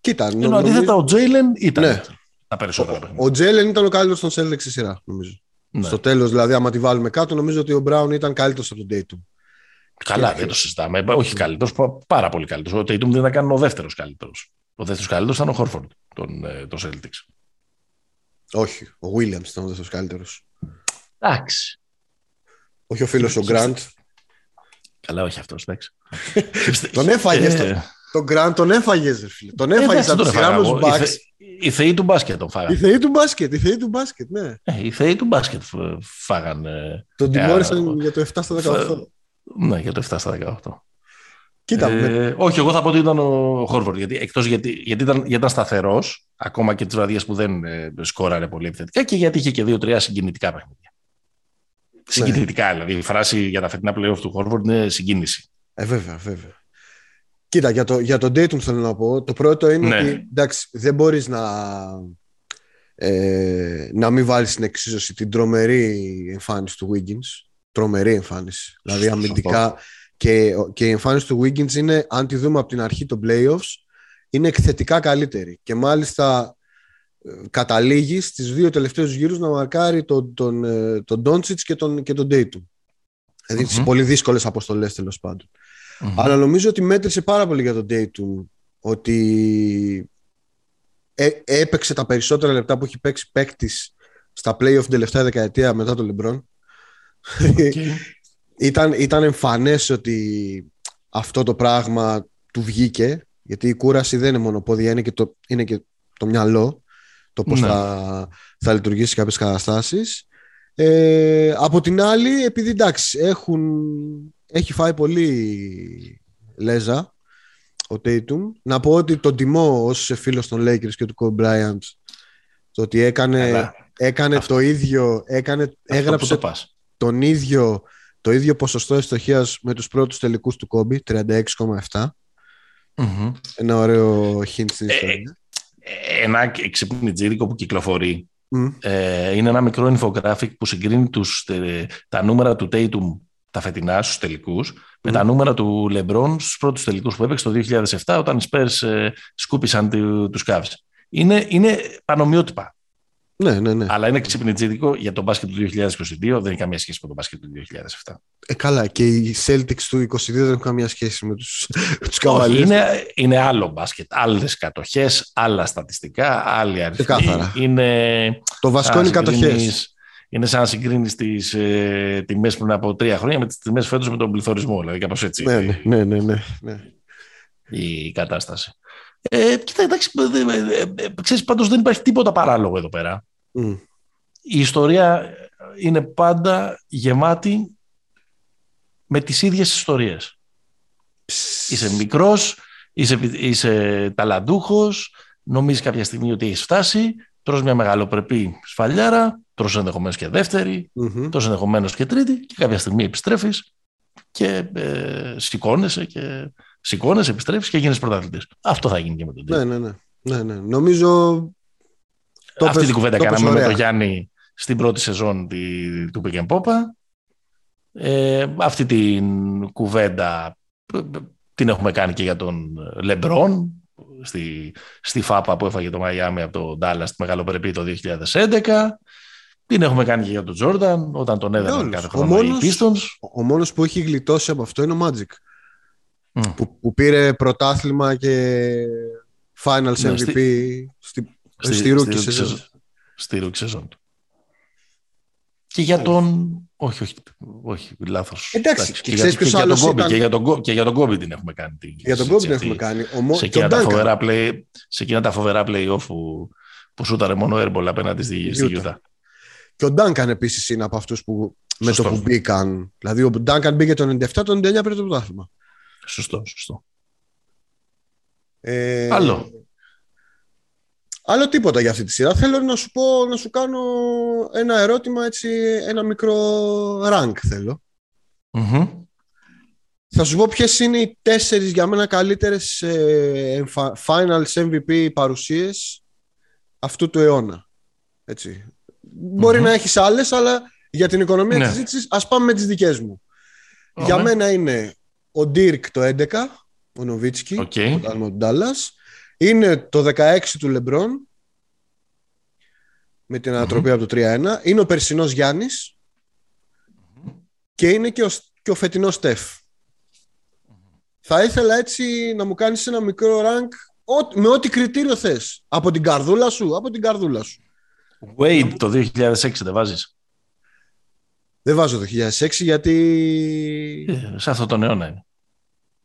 Κοίτα, Ενώ αντίθετα ο Τζέιλεν ήταν ναι. τα περισσότερα Ο, ο Τζέιλεν ήταν ο καλύτερος στον Σέλεξ στη σειρά, νομίζω. Ναι. Στο τέλος, δηλαδή, άμα τη βάλουμε κάτω, νομίζω ότι ο Μπράουν ήταν καλύτερος από τον Dayton. Καλά, δεν το συζητάμε. Όχι καλύτερος, πάρα πολύ καλύτερος. Ο Tatum δεν ήταν καν ο δεύτερος καλύτερος. Ο δεύτερος καλύτερος ήταν ο Χόρφορντ, τον, ε, τον Celtics. Όχι, ο Williams ήταν ο δεύτερος καλύτερος. Εντάξει. Όχι ο φίλος ο Γκραντ. Καλά, όχι αυτός, εντάξει. (laughs) τον έφαγε. Ε, τον Γκραντ τον έφαγες, φίλε. Τον έφαγες από τους Bucks. Οι θεοί του μπάσκετ τον φάγανε. Οι θεοί του μπάσκετ, οι θεοί του μπάσκετ, ναι. Ε, οι θεοί του μπάσκετ φάγανε. Τον τιμώρησαν για το 7 στα 18. Ναι, για το 7 στα 18. Κοίτα, ε, όχι, εγώ θα πω ότι ήταν ο Χόρφορντ. Γιατί, εκτός γιατί, γιατί ήταν, γιατί ήταν σταθερός, ακόμα και τις βραδιές που δεν ε, σκόραρε πολύ επιθετικά και γιατί είχε και δύο-τρία συγκινητικά παιχνίδια. Συγκινητικά, δηλαδή η φράση για τα φετινά playoff του Χόρβορντ είναι συγκίνηση. Ε, βέβαια, βέβαια. Κοίτα, για το, για το Dayton θέλω να πω. Το πρώτο είναι Ναι. ότι εντάξει, δεν μπορείς να, ε, να μην βάλεις στην εξίσωση την τρομερή εμφάνιση του Wiggins. Τρομερή εμφάνιση. Δηλαδή Σωστό. αμυντικά και, και η εμφάνιση του Wiggins είναι, αν τη δούμε από την αρχή των playoffs, είναι εκθετικά καλύτερη. Και μάλιστα ε, καταλήγει στις δύο τελευταίους γύρους να μαρκάρει τον, τον, ε, τον Doncic και τον, και τον Tatum. Δηλαδή τις Μμμ. πολύ δύσκολες αποστολές τέλος πάντων. Μμμ. Αλλά νομίζω ότι μέτρησε πάρα πολύ για τον Tatum ότι ε, έπαιξε τα περισσότερα λεπτά που έχει παίξει παίκτης στα playoff την τελευταία δεκαετία μετά τον LeBron. Ok. (laughs) ήταν, ήταν εμφανές ότι αυτό το πράγμα του βγήκε γιατί η κούραση δεν είναι μόνο πόδια, είναι και το, είναι και το μυαλό το πώς Ναι. θα, θα λειτουργήσει σε κάποιες καταστάσεις. Ε, από την άλλη, επειδή εντάξει, έχουν, έχει φάει πολύ λέζα ο Tatum, να πω ότι τον τιμώ ως φίλος των Lakers και του Kobe Bryant το ότι έκανε, Καλά. έκανε Αυτό- το ίδιο, έκανε, Αυτό που έγραψε το πας. τον ίδιο, το ίδιο ποσοστό ευστοχίας με τους πρώτους τελικούς του Kobe, 36,7. Μμμ. Ένα ωραίο hint στην Ε, ιστορία. Ένα ξυπνητζίδικο που κυκλοφορεί Μμ. ε, είναι ένα μικρό infographic που συγκρίνει τους, ε, τα νούμερα του Tatum τα φετινά στους τελικούς με Μμ. τα νούμερα του LeBron στους πρώτους τελικούς που έπαιξε το 2007 όταν οι Spurs ε, σκούπισαν του- τους Cavs. Είναι, είναι πανομοιότυπα, Ναι, ναι, ναι. αλλά είναι ξυπνητζίδικο για το μπάσκετ του 2022, δεν έχει καμία σχέση με το μπάσκετ του 2007. Ε, καλά, και οι Celtics του 22 δεν έχουν καμία σχέση με τους, με τους Όχι, Cavaliers. είναι, είναι άλλο μπάσκετ. Άλλες κατοχές, άλλα στατιστικά, άλλοι αριθμοί. Ξεκάθαρα. Είναι, Το βασικό σαν είναι οι να συγκρίνεις- κατοχές. Είναι σαν να συγκρίνεις τις ε, τιμές πριν από τρία χρόνια με τις τιμές φέτος με τον πληθωρισμό. Δηλαδή, κάπως έτσι Ναι, ναι, ναι, ναι, ναι, ναι. η κατάσταση. Ε, κοίτα, εντάξει, ε, ε, ε, ξέρεις, πάντως δεν υπάρχει τίποτα παράλογο εδώ πέρα. Μμ. Η ιστορία είναι πάντα γεμάτη με τις ίδιες ιστορίες. Είσαι μικρός, είσαι, είσαι ταλαντούχος, νομίζεις κάποια στιγμή ότι έχεις φτάσει, τρως μια μεγαλοπρεπή σφαλιάρα, τρως ενδεχομένως και δεύτερη, Μμμ. τρως ενδεχομένως και τρίτη και κάποια στιγμή επιστρέφεις και ε, σηκώνεσαι και σηκώνεσαι, επιστρέφεις και γίνεις πρωταθλητής. Αυτό θα γίνει και με τον Ναι, Τέιτ. ναι, ναι. ναι, ναι. Νομίζω το Αυτή πες- την κουβέντα το πες κάναμε με ωραία. τον Γιάννη στην πρώτη σεζόν τη- του Pick and Popa. Ε, αυτή την κουβέντα ε, ε, την έχουμε κάνει και για τον Λεμπρόν στη, στη ΦΑΠΑ που έφαγε το Μαϊάμι από τον Ντάλλα στη Μεγαλοπρεπή το 2011. Την έχουμε κάνει και για τον Τζόρνταν όταν τον έδωσαν όλους. κάθε Ο χρόνο οι μόνος- Pistons. Ο μόνος που έχει γλιτώσει από αυτό είναι ο Magic. Μμ. Που, που πήρε πρωτάθλημα και Finals Ναι, MVP στη- στη, στη, rookie στη σεζόν. σεζόν- Στη rookie σεζόν του. Και για τον... Όχι, όχι, όχι, λάθος. Εντάξει, και και, ξέρεις για, και, ποιος για τον άλλος Kobe, ήταν- και, για τον, Kobe- και για τον Kobe την έχουμε κάνει. Την, Για τον Kobe συζήτηση την αυτή. έχουμε κάνει. Ο, Mo- Σε και ο εκείνα, τα Duncan. φοβερά play, σε εκείνα τα φοβερά play-off που, που σούταρε μόνο airball απέναντι στη, στη Utah. Utah. Και ο Duncan επίσης είναι από αυτούς που με Σωστό. το που μπήκαν. Δηλαδή ο Duncan μπήκε το 97, το 99 πήρε το πρωτάθλημα. Σωστό, σωστό. Ε, Άλλο. Άλλο τίποτα για αυτή τη σειρά. Θέλω να σου πω, να σου κάνω ένα ερώτημα έτσι, ένα μικρό rank θέλω. Μμμ. Θα σου πω ποιες είναι οι τέσσερις για μένα καλύτερες ε, εμφα- finals MVP παρουσίες αυτού του αιώνα. Έτσι. Μπορεί Μμμ. να έχεις άλλες, αλλά για την οικονομία Ναι. της συζήτησης ας πάμε με τις δικές μου. Για Ωραία. μένα είναι ο Dirk το 11, ο Νοβίτσκι, Οκ. το πρωτάθλημα του Ντάλλας. Είναι το 16 του Λεμπρόν, με την ανατροπή από το 3-1. Είναι ο περσινός Γιάννης και είναι και ο, και ο φετινός Στεφ. Θα ήθελα έτσι να μου κάνεις ένα μικρό rank ό- με ό,τι κριτήριο θες. Από την καρδούλα σου, από την καρδούλα σου. Wade το 2006 δεν βάζεις; Δεν βάζω το 2006 γιατί... Ε, σε αυτό τον αιώνα είναι.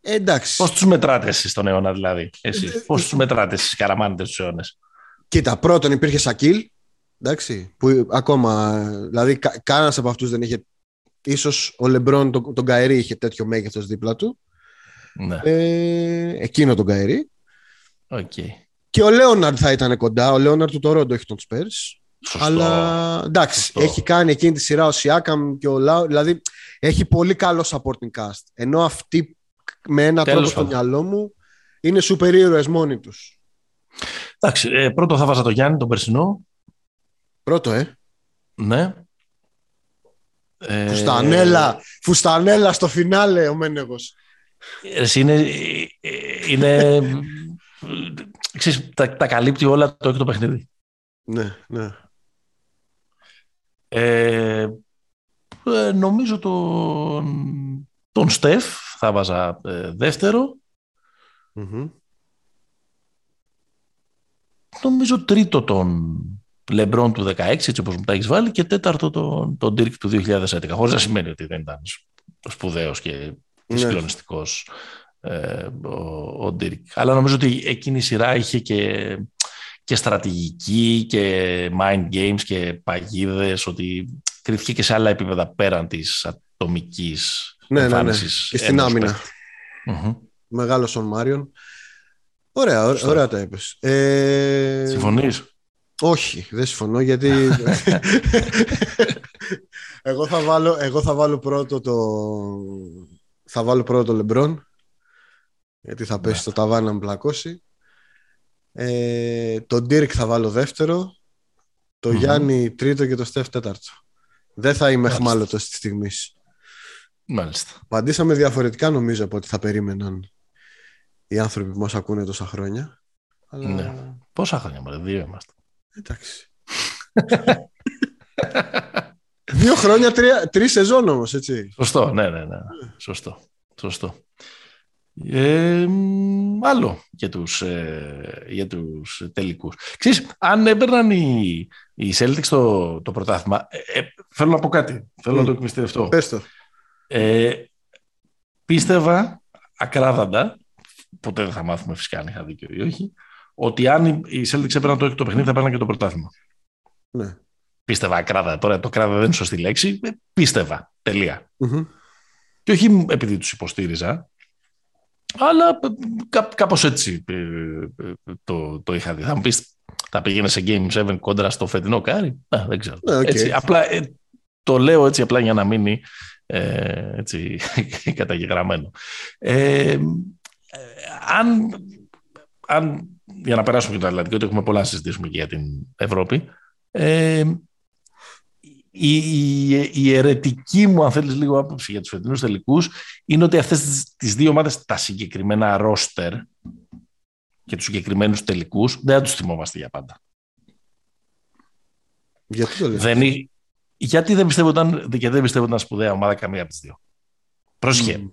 Ε, εντάξει. Πώς τους μετράτε εσείς τον αιώνα δηλαδή. Ε, Εσείς. Πώς τους μετράτε εσείς καραμάνιτες τους αιώνες; Κοίτα, πρώτον υπήρχε Σακίλ, εντάξει, που ακόμα, δηλαδή κα, κανένας από αυτούς δεν είχε, ίσως ο Λεμπρόν τον, τον Κάιρι είχε τέτοιο μέγεθος δίπλα του, Ναι. ε, εκείνο τον Κάιρι. Οκ. Και ο Λέοναρντ θα ήταν κοντά, ο Λέοναρντ του Τορόντο έχει τον Σπέρς. Σωστό. Αλλά εντάξει, Σωστό. έχει κάνει εκείνη τη σειρά ο Σιάκαμ και ο Λάουρι. Δηλαδή έχει πολύ καλό supporting cast. Ενώ αυτοί με ένα Τέλος τρόπο στο πάντων. μυαλό μου είναι σούπερ ήρωες μόνοι τους. Εντάξει, ε, πρώτο θα βάζα το Γιάννη, τον περσινό. Πρώτο, ε. Ναι. Ε, Φουστανέλα, φουστανέλα στο φινάλε ο Μένεγος. Εσύ είναι, ε, είναι ξέρεις, τα, τα καλύπτει όλα το έκτο παιχνίδι. Ναι, ναι. Ε, ε, νομίζω τον, τον Στεφ θα βάζα ε, δεύτερο. Μμμ. Νομίζω τρίτο τον Λεμπρόν του 16, έτσι όπως μου τα έχεις βάλει, και τέταρτο τον, τον Dirk του 2011. Χωρίς να σημαίνει ότι δεν ήταν σπουδαίος και Ναι. συγκλονιστικός ε, ο, ο Dirk. Αλλά νομίζω ότι εκείνη η σειρά είχε και, και στρατηγική και mind games και παγίδες, ότι κριθήκε και σε άλλα επίπεδα πέραν της ατομικής Ναι, ναι, ναι. εμφάνισης Και στην ενός άμυνα. παίκτη. Μμμ. Μεγάλος Σον Μάριον. Ωραία, ωραία, Σωστά. ωραία τα είπες. Ε, Συμφωνείς; Όχι, δεν συμφωνώ γιατί (laughs) εγώ, θα βάλω, εγώ θα βάλω πρώτο το θα βάλω πρώτο το Λεμπρόν γιατί θα πέσει Ναι. το ταβάνι να με πλακώσει. Ε, τον Ντίρκ θα βάλω δεύτερο, το Μμμ. Γιάννη τρίτο και το Στεφ τέταρτο. Δεν θα είμαι Μάλιστα. χμάλωτος τη στιγμής. Μάλιστα. Απαντήσαμε διαφορετικά νομίζω από ό,τι θα περίμεναν οι άνθρωποι που μας ακούνε τόσα χρόνια. Αλλά... Ναι. Πόσα χρόνια, μωρέ, δύο είμαστε. Εντάξει. Δύο χρόνια, τρία, τρεις σεζόν όμως, έτσι. Σωστό, ναι, ναι, ναι. Σωστό. Σωστό. Ε, μ, άλλο για τους, ε, για τους τελικούς. Ξέρεις, αν έπαιρναν οι, οι Celtics το, το πρωτάθλημα, ε, ε, θέλω να πω κάτι, θέλω Μμ. να το εκμυστηρευτώ. Πες το. Ε, πίστευα ακράδαντα, ποτέ δεν θα μάθουμε φυσικά αν είχα δίκιο ή όχι, ότι αν οι οι Celtics έπαιρναν το έκτο παιχνίδι θα έπαιρναν και το πρωτάθλημα. Ναι. Πίστευα ακράδαντα. Τώρα το ακράδαντα δεν είναι σωστή λέξη. ε, Πίστευα. Τελεία. Μμμ. Και όχι επειδή τους υποστήριζα, αλλά ε, κά, κάπως έτσι ε, ε, το, το είχα δει. Θα μου πεις, θα πήγαινε σε Game 7 κόντρα στο φετινό Κάρι; Α, δεν ξέρω. Ναι, οκ. έτσι, απλά, ε, το λέω έτσι απλά για να μείνει ε, έτσι, (laughs) καταγεγραμμένο. Ε, ε, αν, αν, για να περάσουμε και το Ατλαντικό, ότι έχουμε πολλά να συζητήσουμε και για την Ευρώπη, ε, η, η, η αιρετική μου, αν θέλεις λίγο άποψη για τους φετινούς τελικούς, είναι ότι αυτές τις, τις δύο ομάδες, τα συγκεκριμένα ρόστερ και τους συγκεκριμένους τελικούς, δεν θα τους θυμόμαστε για πάντα. Γιατί το λες. Δεν, είναι- γιατί δεν πιστεύω, ήταν, γιατί δεν πιστεύω ήταν σπουδαία ομάδα καμία από τις δύο. Πρόσχε. Μμ.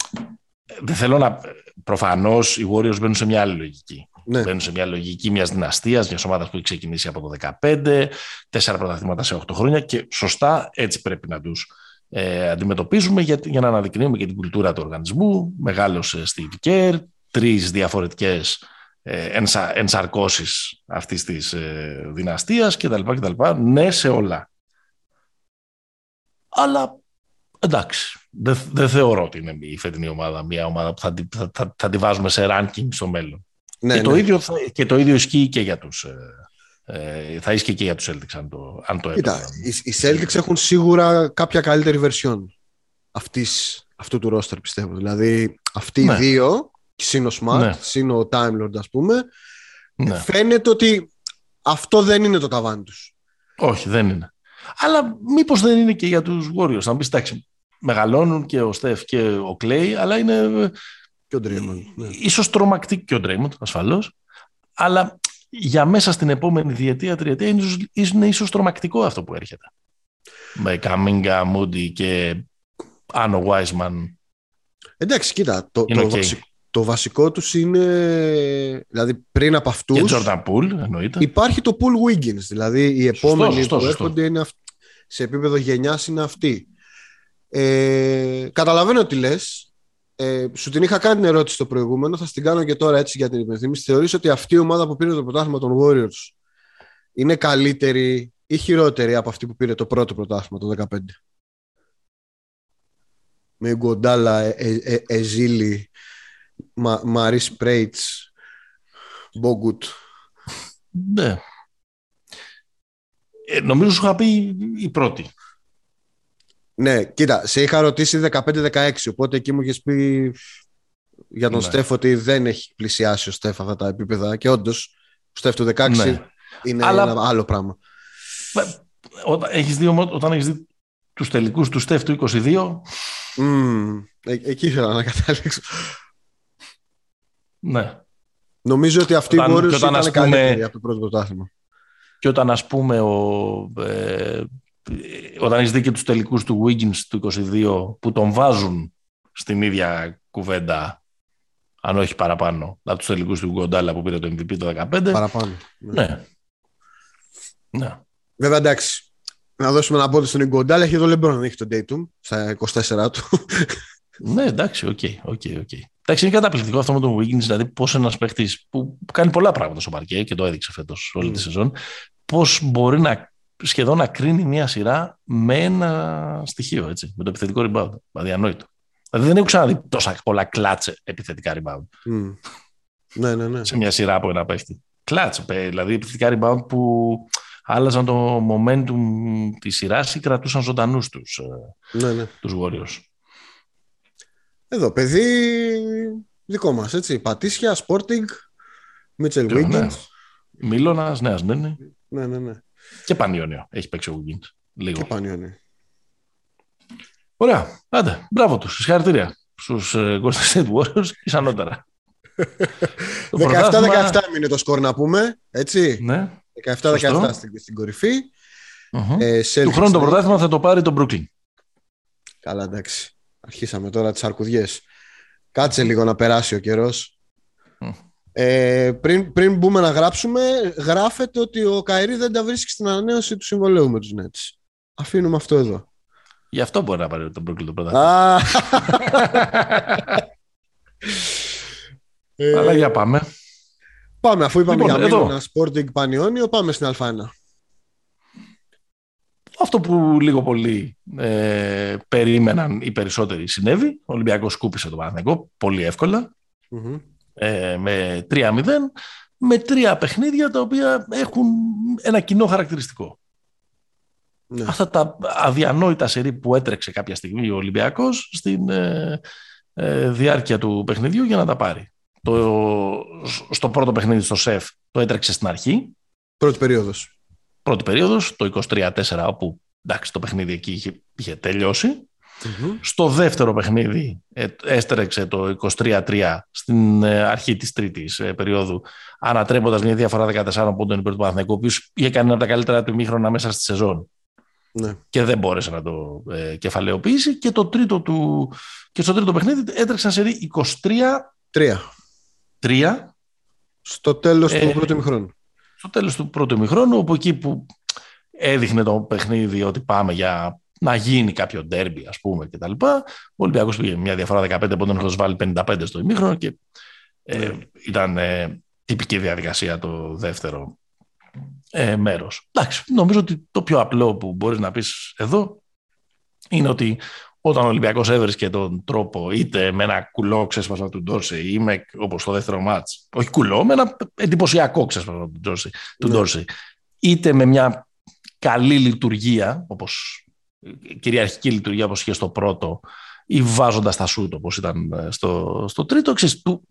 Δεν θέλω να. Προφανώς οι Warriors μπαίνουν σε μια άλλη λογική. Ναι. Μπαίνουν σε μια λογική μιας δυναστείας, μιας ομάδας που έχει ξεκινήσει από το 15, τέσσερα πρωταθλήματα σε 8 χρόνια και σωστά έτσι πρέπει να τους ε, αντιμετωπίζουμε για, για να αναδεικνύουμε και την κουλτούρα του οργανισμού. Μεγάλος Steve Kerr, τρεις διαφορετικές ε, ενσα, ενσαρκώσεις αυτής της ε, δυναστείας κτλ, κτλ. Ναι σε όλα. Αλλά εντάξει, δεν, δεν θεωρώ ότι είναι η φετινή ομάδα μια ομάδα που θα, τη- θα, θα, θα τη βάζουμε σε ranking στο μέλλον. Ναι, και, το ναι. ίδιο, θα- και το ίδιο ισχύει και για τους... Ε, ε, θα ισχύει και για τους Celtics αν το, αν το Κοίτα, έπαιρναν. οι, οι Celtics έχουν σίγουρα κάποια καλύτερη version αυτής, αυτού του roster πιστεύω. Δηλαδή αυτοί Ναι. οι δύο, συν ο Smart, Ναι. συν ο Time Lord ας πούμε, Ναι. φαίνεται ότι αυτό δεν είναι το ταβάνι τους. Όχι, δεν είναι. Αλλά μήπως δεν είναι και για τους Warriors. Να μου πεις, εντάξει, μεγαλώνουν και ο Στεφ και ο Clay, αλλά είναι ε, Και ο Draymond. Ναι. ίσως τρομακτική και ο Draymond, ασφαλώς. Αλλά για μέσα στην επόμενη διετία, τριετία, είναι, ίσως- είναι ίσως τρομακτικό αυτό που έρχεται. Με Καμίνγκα, Moody και αν ο Wiseman Εντάξει, κοίτα, το, είναι το, οκ. βασι- το βασικό τους είναι, δηλαδή πριν από αυτούς, Και Jordan Poole, εννοείται. υπάρχει το Poole Wiggins. Δηλαδή οι επόμενοι σωστό, που σωστό. έρχονται είναι αυ- σε επίπεδο γενιάς είναι αυτοί. Ε, καταλαβαίνω τι λες. Ε, σου την είχα κάνει την ερώτηση στο προηγούμενο, θα στην κάνω και τώρα έτσι για την υπενθύμηση. Θεωρείς ότι αυτή η ομάδα που πήρε το πρωτάθλημα των Warriors είναι καλύτερη ή χειρότερη από αυτή που πήρε το πρώτο πρωτάθλημα το 2015. Με Γκοντάλα, ε, ε, ε, Εζίλη, Μα, Μαρίς Πρέιτς, Μπόγκουτ. Ναι. Ε, νομίζω σου είχα πει η πρώτη. Ναι, κοίτα, σε είχα ρωτήσει 15-16, οπότε εκεί μου είχες πει για τον ναι. Στέφ ότι δεν έχει πλησιάσει ο Στέφ αυτά τα επίπεδα και όντως ο Στέφ του 16 ναι. είναι Αλλά... ένα άλλο πράγμα. Όταν έχεις δει, όταν έχεις δει τους τελικούς του Στέφ του 22 mm, ε, εκεί ήθελα να καταλήξω ναι νομίζω ότι αυτή η μπορεί να είναι καλύτερη από το πρώτο πρωτάθλημα και όταν ας πούμε ο, ε, όταν έχεις δει και τους τελικούς του Wiggins του 22 που τον βάζουν στην ίδια κουβέντα αν όχι παραπάνω από τους τελικούς του Γκοντάλα που πήρε το MVP το 15 παραπάνω ναι, ναι. ναι. Βέβαια εντάξει να δώσουμε ένα πόδι στον Ιγκουοντάλα. Έχει το Λεμπρόν να έχει τον Tatum στα 24 του. ναι, εντάξει, ok. Okay, okay, okay. Εντάξει, είναι καταπληκτικό αυτό με τον Wiggins, δηλαδή πώς ένας παίχτης που κάνει πολλά πράγματα στο παρκέ και το έδειξε φέτος όλη τη σεζόν, πώς μπορεί να σχεδόν να κρίνει μια σειρά με ένα στοιχείο, έτσι, με το επιθετικό rebound. Δηλαδή, ανόητο. Δηλαδή, δεν έχω ξαναδεί τόσα πολλά clutch επιθετικά rebound. Μμ. Ναι, ναι, ναι. Σε μια σειρά από ένα παίχτη. Κλάτσε, δηλαδή επιθετικά rebound που άλλαζαν το momentum της σειράς ή κρατούσαν ζωντανούς τους ε, ναι, ναι. τους Warriors. Εδώ, παιδί δικό μας, έτσι. Πατήσια, Sporting, Μίτσελ Wiggins. Ναι. Μίλωνας, Νέας ναι, ναι. Ναι, ναι, ναι. Και Πανιόνιο έχει παίξει ο Wiggins. Λίγο. Και Πανιόνιο. Ωραία. Άντε, μπράβο τους. Συγχαρητήρια στους uh, Golden State Warriors ανώτερα. 17-17 είναι το σκορ να πούμε, έτσι. Ναι. 17-17 στην, στην κορυφη Ε, του χρόνου το πρωτάθλημα θα το πάρει το Brooklyn. Καλά, εντάξει. Αρχίσαμε τώρα τις αρκουδιές. Κάτσε λίγο να περάσει ο καιρός. Ε, πριν, πριν μπούμε να γράψουμε, γράφεται ότι ο Καϊρή δεν τα βρίσκει στην ανανέωση του συμβολέου με τους Nets. Αφήνουμε αυτό εδώ. Γι' αυτό μπορεί να πάρει το Brooklyn το πρωτάθλημα. (laughs) Αλλά για πάμε. Πάμε, αφού είπαμε λοιπόν, για ένα Sporting Πανιόνιο, πάμε στην Α1. Αυτό που λίγο πολύ ε, περίμεναν οι περισσότεροι συνέβη. Ο Ολυμπιακός σκούπισε το Παναθηναϊκό πολύ ε, με 3-0 με τρία παιχνίδια τα οποία έχουν ένα κοινό χαρακτηριστικό. Ναι. Αυτά τα αδιανόητα σερί που έτρεξε κάποια στιγμή ο Ολυμπιακός στην ε, ε διάρκεια του παιχνιδιού για να τα πάρει το, στο πρώτο παιχνίδι στο ΣΕΦ το έτρεξε στην αρχή. Πρώτη περίοδος. Πρώτη περίοδος, το 23-4 όπου εντάξει, το παιχνίδι εκεί είχε, είχε Στο δεύτερο παιχνίδι ε, έστρεξε το 23-3 στην ε, αρχή της τρίτης ε, περίοδου ανατρέποντας μια διαφορά 14 πόντων υπέρ του Παναθηναϊκού ο οποίος είχε κάνει ένα από τα καλύτερα του ημίχρονα μέσα στη σεζόν ναι. και δεν μπόρεσε να το ε, κεφαλαιοποιήσει και, το τρίτο του, και στο τρίτο παιχνίδι έτρεξαν σε 23 τρία. Στο τέλος του ε, πρώτου ημιχρόνου. Στο τέλος του πρώτου ημιχρόνου, όπου εκεί που έδειχνε το παιχνίδι ότι πάμε για να γίνει κάποιο ντέρμπι, ας πούμε, και τα λοιπά. Ο Ολυμπιακός πήγε μια διαφορά 15 πόντων, είχε βάλει 55 στο ημίχρονο και ε, ναι. ήταν ε, τυπική διαδικασία το δεύτερο ε, μέρος. Εντάξει, νομίζω ότι το πιο απλό που μπορείς να πεις εδώ είναι ότι όταν ο Ολυμπιακός έβρισκε τον τρόπο είτε με ένα κουλό ξέσπασμα του Ντόρση ή με, όπως το δεύτερο μάτς, όχι κουλό, με ένα εντυπωσιακό ξέσπασμα του Ντόρση, του ναι. είτε με μια καλή λειτουργία, όπως κυριαρχική λειτουργία όπως είχε στο πρώτο, ή βάζοντας τα σούτ όπως ήταν ε, στο, στο τρίτο, ξέρεις, του,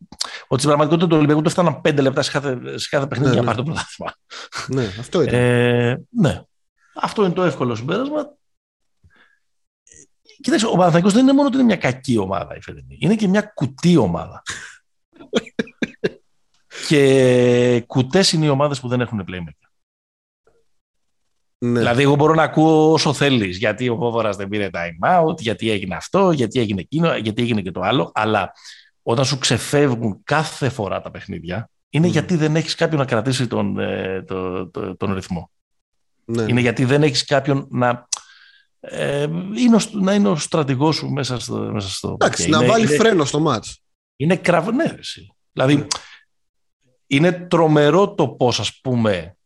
ότι στην πραγματικότητα του Ολυμπιακού του έφταναν πέντε λεπτά σε κάθε, σε κάθε παιχνίδι ναι, για να ναι. πάρει το πρωτάθλημα. Ναι, αυτό ήταν. Ε, ναι. Αυτό είναι το εύκολο συμπέρασμα. Κοιτάξτε, ο Παναθηναϊκός δεν είναι μόνο ότι είναι μια κακή ομάδα η φετινή. Είναι και μια κουτί ομάδα. (laughs) και κουτές είναι οι ομάδες που δεν έχουν playmaker. Ναι. Δηλαδή, εγώ μπορώ να ακούω όσο θέλεις. Γιατί ο Βόβορα δεν πήρε time out, γιατί έγινε αυτό, γιατί έγινε εκείνο, γιατί έγινε και το άλλο. Αλλά όταν σου ξεφεύγουν κάθε φορά τα παιχνίδια, είναι γιατί δεν έχεις κάποιον να κρατήσει τον, ε, το, το, τον ρυθμό. Ναι. Είναι γιατί δεν έχεις κάποιον να ε, είναι, να είναι ο στρατηγός σου μέσα στο, μέσα στο Εντάξει, να βάλει φρένο στο μάτς. Είναι κραβ... Ναι, Δηλαδή, ναι. είναι τρομερό το πώς, ας πούμε,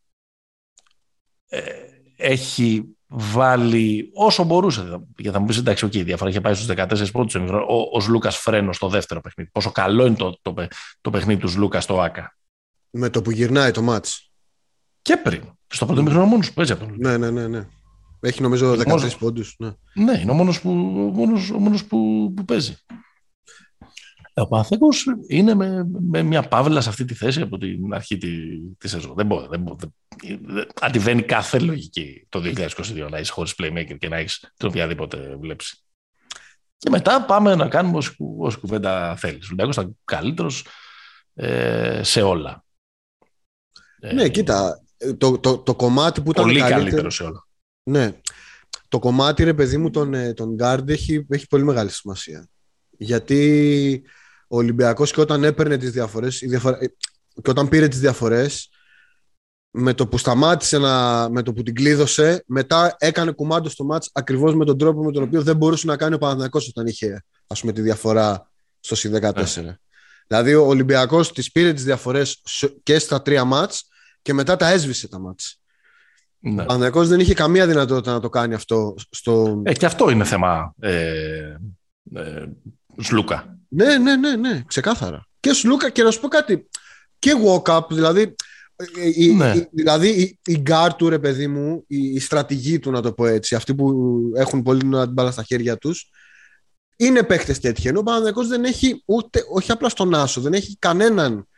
ε, έχει βάλει όσο μπορούσε. Για θα μου πεις εντάξει, okay, η διαφορά είχε πάει στους 14 πόντου. Ο, ο Λούκα φρένο στο δεύτερο παιχνίδι. Πόσο καλό είναι το, το, το παιχνίδι του Λούκα στο ΑΚΑ. Με το που γυρνάει το μάτς. Και πριν. Στο πρώτο μήχρονο μόνος που παίζει από τον Ναι, ναι, ναι. ναι. Έχει νομίζω 13 μόνος... πόντους. Ναι. ναι, είναι ο μόνος που, μόνος, ο μόνος που, που παίζει. Ο Παναθέκο είναι με, με, μια παύλα σε αυτή τη θέση από την αρχή τη, τη σεζόν. Δεν μπορεί. Δεν, δεν, δεν, αντιβαίνει κάθε λογική το 2022 να είσαι χωρίς playmaker και να έχεις την οποιαδήποτε βλέψη. Και μετά πάμε να κάνουμε όσο κουβέντα θέλεις. Ο Ολυμπιακός ήταν καλύτερος ε, σε όλα. Ναι, ε, κοίτα. Το, το, το, κομμάτι που ήταν. Πολύ καλύτερο σε όλα. Ναι. Το κομμάτι, ρε παιδί μου, τον, ε, τον Guard έχει, έχει πολύ μεγάλη σημασία. Γιατί ο Ολυμπιακός και όταν έπαιρνε τις διαφορές διαφορε... και όταν πήρε τις διαφορές με το που σταμάτησε να, με το που την κλείδωσε μετά έκανε κουμάντο στο μάτς ακριβώς με τον τρόπο με τον οποίο δεν μπορούσε να κάνει ο Παναθηναϊκός όταν είχε ας πούμε τη διαφορά στο C14 yeah. δηλαδή ο Ολυμπιακός τις πήρε τις διαφορές και στα τρία μάτς και μετά τα έσβησε τα μάτς ναι. Ο Παναθηναϊκός δεν είχε καμία δυνατότητα να το κάνει αυτό στο... Ε, και αυτό είναι θέμα ε, ε, Σλούκα. Ναι, ναι, ναι, ναι, ξεκάθαρα. Και Σλούκα και να σου πω κάτι. Και walk-up, δηλαδή. Η, ναι. η, δηλαδή η, η γκάρ του ρε παιδί μου, η, η στρατηγή του να το πω έτσι, αυτοί που έχουν πολύ την μπάλα στα χέρια τους, είναι παίχτε τέτοιοι. Ενώ ο Παναδιακό δεν έχει ούτε, όχι απλά στον Άσο, δεν έχει κανέναν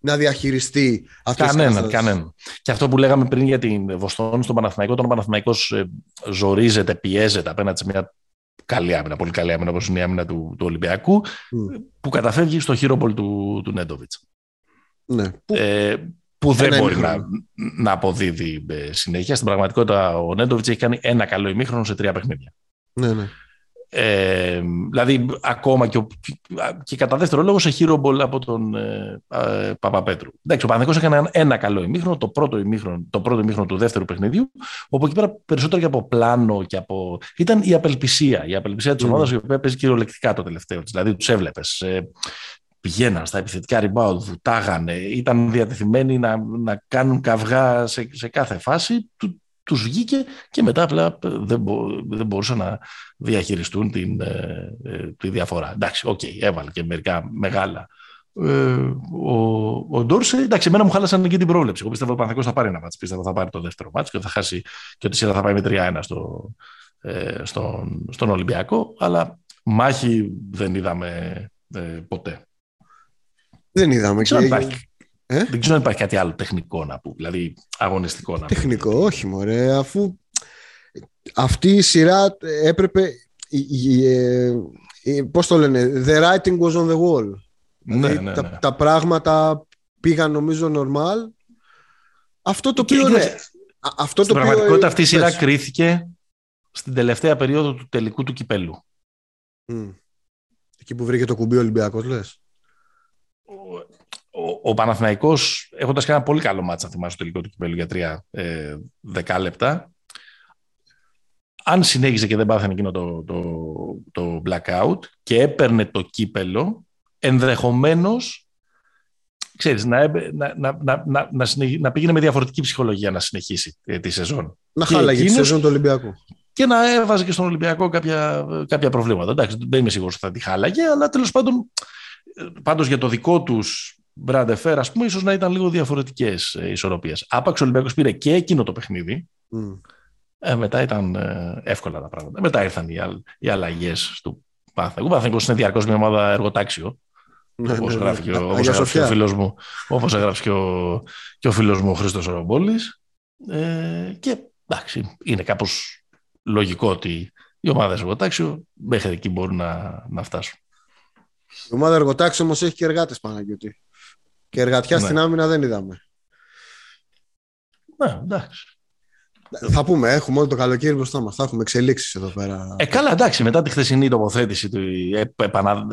να διαχειριστεί αυτές τις Κανέναν, κανέναν. Και αυτό που λέγαμε πριν για την Βοστόνη στον Παναθηναϊκό, όταν ο Παναθηναϊκός ε, ζορίζεται, πιέζεται απέναντι σε μια καλή άμυνα, πολύ καλή άμυνα όπως είναι η άμυνα του, του Ολυμπιακού, που καταφεύγει στο χειρόπολ του, του Νέντοβιτς. Ναι. Ε, που δεν μπορεί να, να αποδίδει ε, συνέχεια. Στην πραγματικότητα ο Νέντοβιτς έχει κάνει ένα καλό ημίχρονο σε τρία παιχνίδια. Ναι, ναι. Ε, δηλαδή, ακόμα και, και κατά δεύτερο λόγο σε χείρομπολ από τον ε, ε, Παπαπέτρου. Εντάξει, ο Παναθηναϊκός έκανε ένα, ένα καλό ημίχρονο, το πρώτο ημίχρονο, το πρώτο ημίχρονο του δεύτερου παιχνιδιού, όπου εκεί πέρα περισσότερο και από πλάνο και από. ήταν η απελπισία. Η απελπισία της mm. ομάδας η οποία παίζει κυριολεκτικά το τελευταίο. Δηλαδή, τους έβλεπες. Ε, πηγαίναν στα επιθετικά rebound, βουτάγανε, ήταν διατεθειμένοι να, να κάνουν καυγά σε, σε κάθε φάση. Του, τους βγήκε και μετά απλά δεν, μπο, δεν μπορούσαν να διαχειριστούν την, ε, ε, τη διαφορά. Εντάξει, ok, okay, έβαλε και μερικά μεγάλα. Ε, ο, ο Ντόρσεϊ, εντάξει, εμένα μου χάλασαν και την πρόβλεψη. Εγώ πίστευα ότι ο Παναθηναϊκός θα πάρει ένα ματς. Πίστευα ότι θα πάρει το δεύτερο ματς και θα χάσει και ότι η θα πάει με 3-1 στο, ε, στον, στον Ολυμπιακό. Αλλά μάχη δεν είδαμε ε, ποτέ. Δεν είδαμε. Και... Υπάρχει, ε; Δεν ξέρω αν υπάρχει κάτι άλλο τεχνικό να πούμε, δηλαδή αγωνιστικό να πούμε. Τεχνικό, όχι μωρέ, αφού αυτή η σειρά έπρεπε, ε, πώς το λένε, the writing was on the wall. Ναι, δηλαδή, ναι, τα, ναι. τα, πράγματα πήγαν νομίζω normal. Αυτό το οποίο... Ναι, αυτό στην το πραγματικότητα αυτή η σειρά κρίθηκε στην τελευταία περίοδο του τελικού του κυπέλου. Mm. Εκεί που βρήκε το κουμπί ο Ολυμπιακός λες ο, ο Παναθηναϊκός έχοντας κάνει ένα πολύ καλό μάτσα θυμάσαι στο τελικό του κυπέλου για τρία ε, δεκάλεπτα αν συνέχιζε και δεν πάθαινε εκείνο το, το, το blackout και έπαιρνε το κύπελο ενδεχομένως ξέρεις, να, να, να, να, να, να πήγαινε με διαφορετική ψυχολογία να συνεχίσει ε, τη σεζόν. Να χάλαγε τη σεζόν του Ολυμπιακού. Και να έβαζε και στον Ολυμπιακό κάποια, κάποια προβλήματα. Εντάξει, δεν είμαι σίγουρος ότι θα τη χάλαγε, αλλά τέλος πάντων πάντως για το δικό τους Μπραντεφέρ, ας πούμε, ίσως να ήταν λίγο διαφορετικές ε, ισορροπίες. Άπαξ ο Ολυμπιακός πήρε και εκείνο το παιχνίδι. Mm. Ε, μετά ήταν ε, εύκολα τα πράγματα. Μετά ήρθαν οι, οι αλλαγές του Πάθηνακου. Ο Πάθηνακο είναι διαρκώς μια ομάδα εργοτάξιο. Ναι, όπως ναι, γράφει, ναι. όπως γράφει ο φίλος μου, όπως γράφει και ο, και ο φίλος μου ο Χρήστος Ρομπόλης. Ε, και εντάξει, είναι κάπως λογικό ότι οι ομάδες εργοτάξιο μέχρι εκεί μπορούν να, να φτάσουν. Η ομάδα εργοτάξιο όμως έχει και εργάτες Παναγιώτη. Και εργατιά ναι. στην άμυνα δεν είδαμε. Ναι, εντάξει. Θα πούμε, έχουμε όλο το καλοκαίρι μπροστά μας. Θα έχουμε εξελίξεις εδώ πέρα. Ε, καλά, εντάξει. Μετά τη χθεσινή τοποθέτηση, του επανα,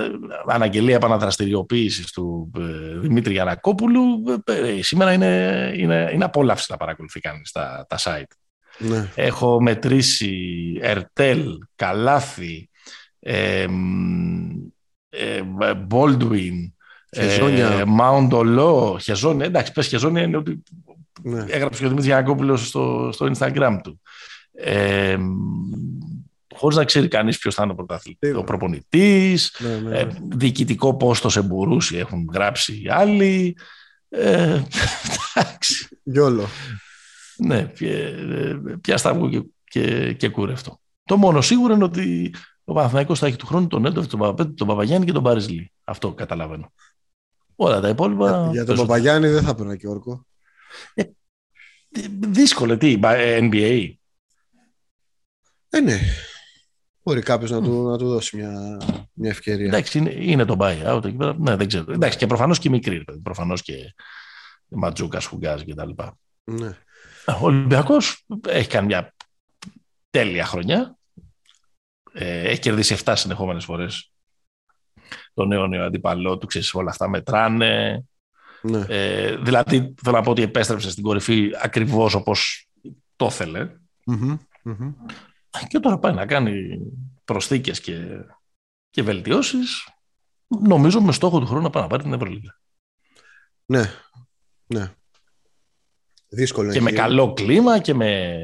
αναγγελία επαναδραστηριοποίησης του ε, Δημήτρη Γιανακόπουλου, ε, σήμερα είναι, είναι, είναι απόλαυση να παρακολουθεί κανεί τα, τα site. Ναι. Έχω μετρήσει Ερτέλ, Καλάθι, ε, ε, Baldwin, Χεζόνια. Ε, Mount Olo, Χεζόνια. Εντάξει, πες Χεζόνια είναι ότι ναι. έγραψε και ο Δημήτρης Γιανακόπουλος στο, στο Instagram του. Ε, χωρίς να ξέρει κανείς ποιος θα είναι ο πρωταθλητής. Ο προπονητής, ναι, ναι, ε, διοικητικό πόστος σε Μπουρούση έχουν γράψει οι άλλοι. Ε, εντάξει. Γιόλο. ναι, πια σταυγό και, και, και κούρευτο. Το μόνο σίγουρο είναι ότι ο Παναθηναϊκός θα έχει του χρόνου τον Νέντοφ, τον Παπαπέτη, τον Παπαγιάννη και τον Παρισλή. Αυτό καταλαβαίνω. Όλα τα υπόλοιπα. Για τον Παπαγιάννη δεν θα έπαιρνα και όρκο. Ε, δύσκολο, τι, NBA. Ε, ναι. Μπορεί κάποιος να, του, να του δώσει μια, μια ευκαιρία. Εντάξει, είναι, είναι το buyout εκεί πέρα. Ναι, δεν ξέρω. Εντάξει, και προφανώς και μικρή. Προφανώς και Ματζούκας, Φουγκάζ κτλ. Ναι. Ο Ολυμπιακός έχει κάνει μια τέλεια χρονιά. Ε, έχει κερδίσει 7 συνεχόμενες φορές το νέο νέο αντίπαλό του. Ξέρεις, όλα αυτά μετράνε. Ναι. Ε, δηλαδή, θέλω να πω ότι επέστρεψε στην κορυφή ακριβώς όπως το ήθελε. Mm-hmm. Mm-hmm. Και τώρα πάει να κάνει προσθήκες και, και βελτιώσεις. Νομίζω με στόχο του χρόνου να πάει να πάρει την Ευρωλίγα. Ναι, ναι. Δύσκολο Και με καλό κλίμα και με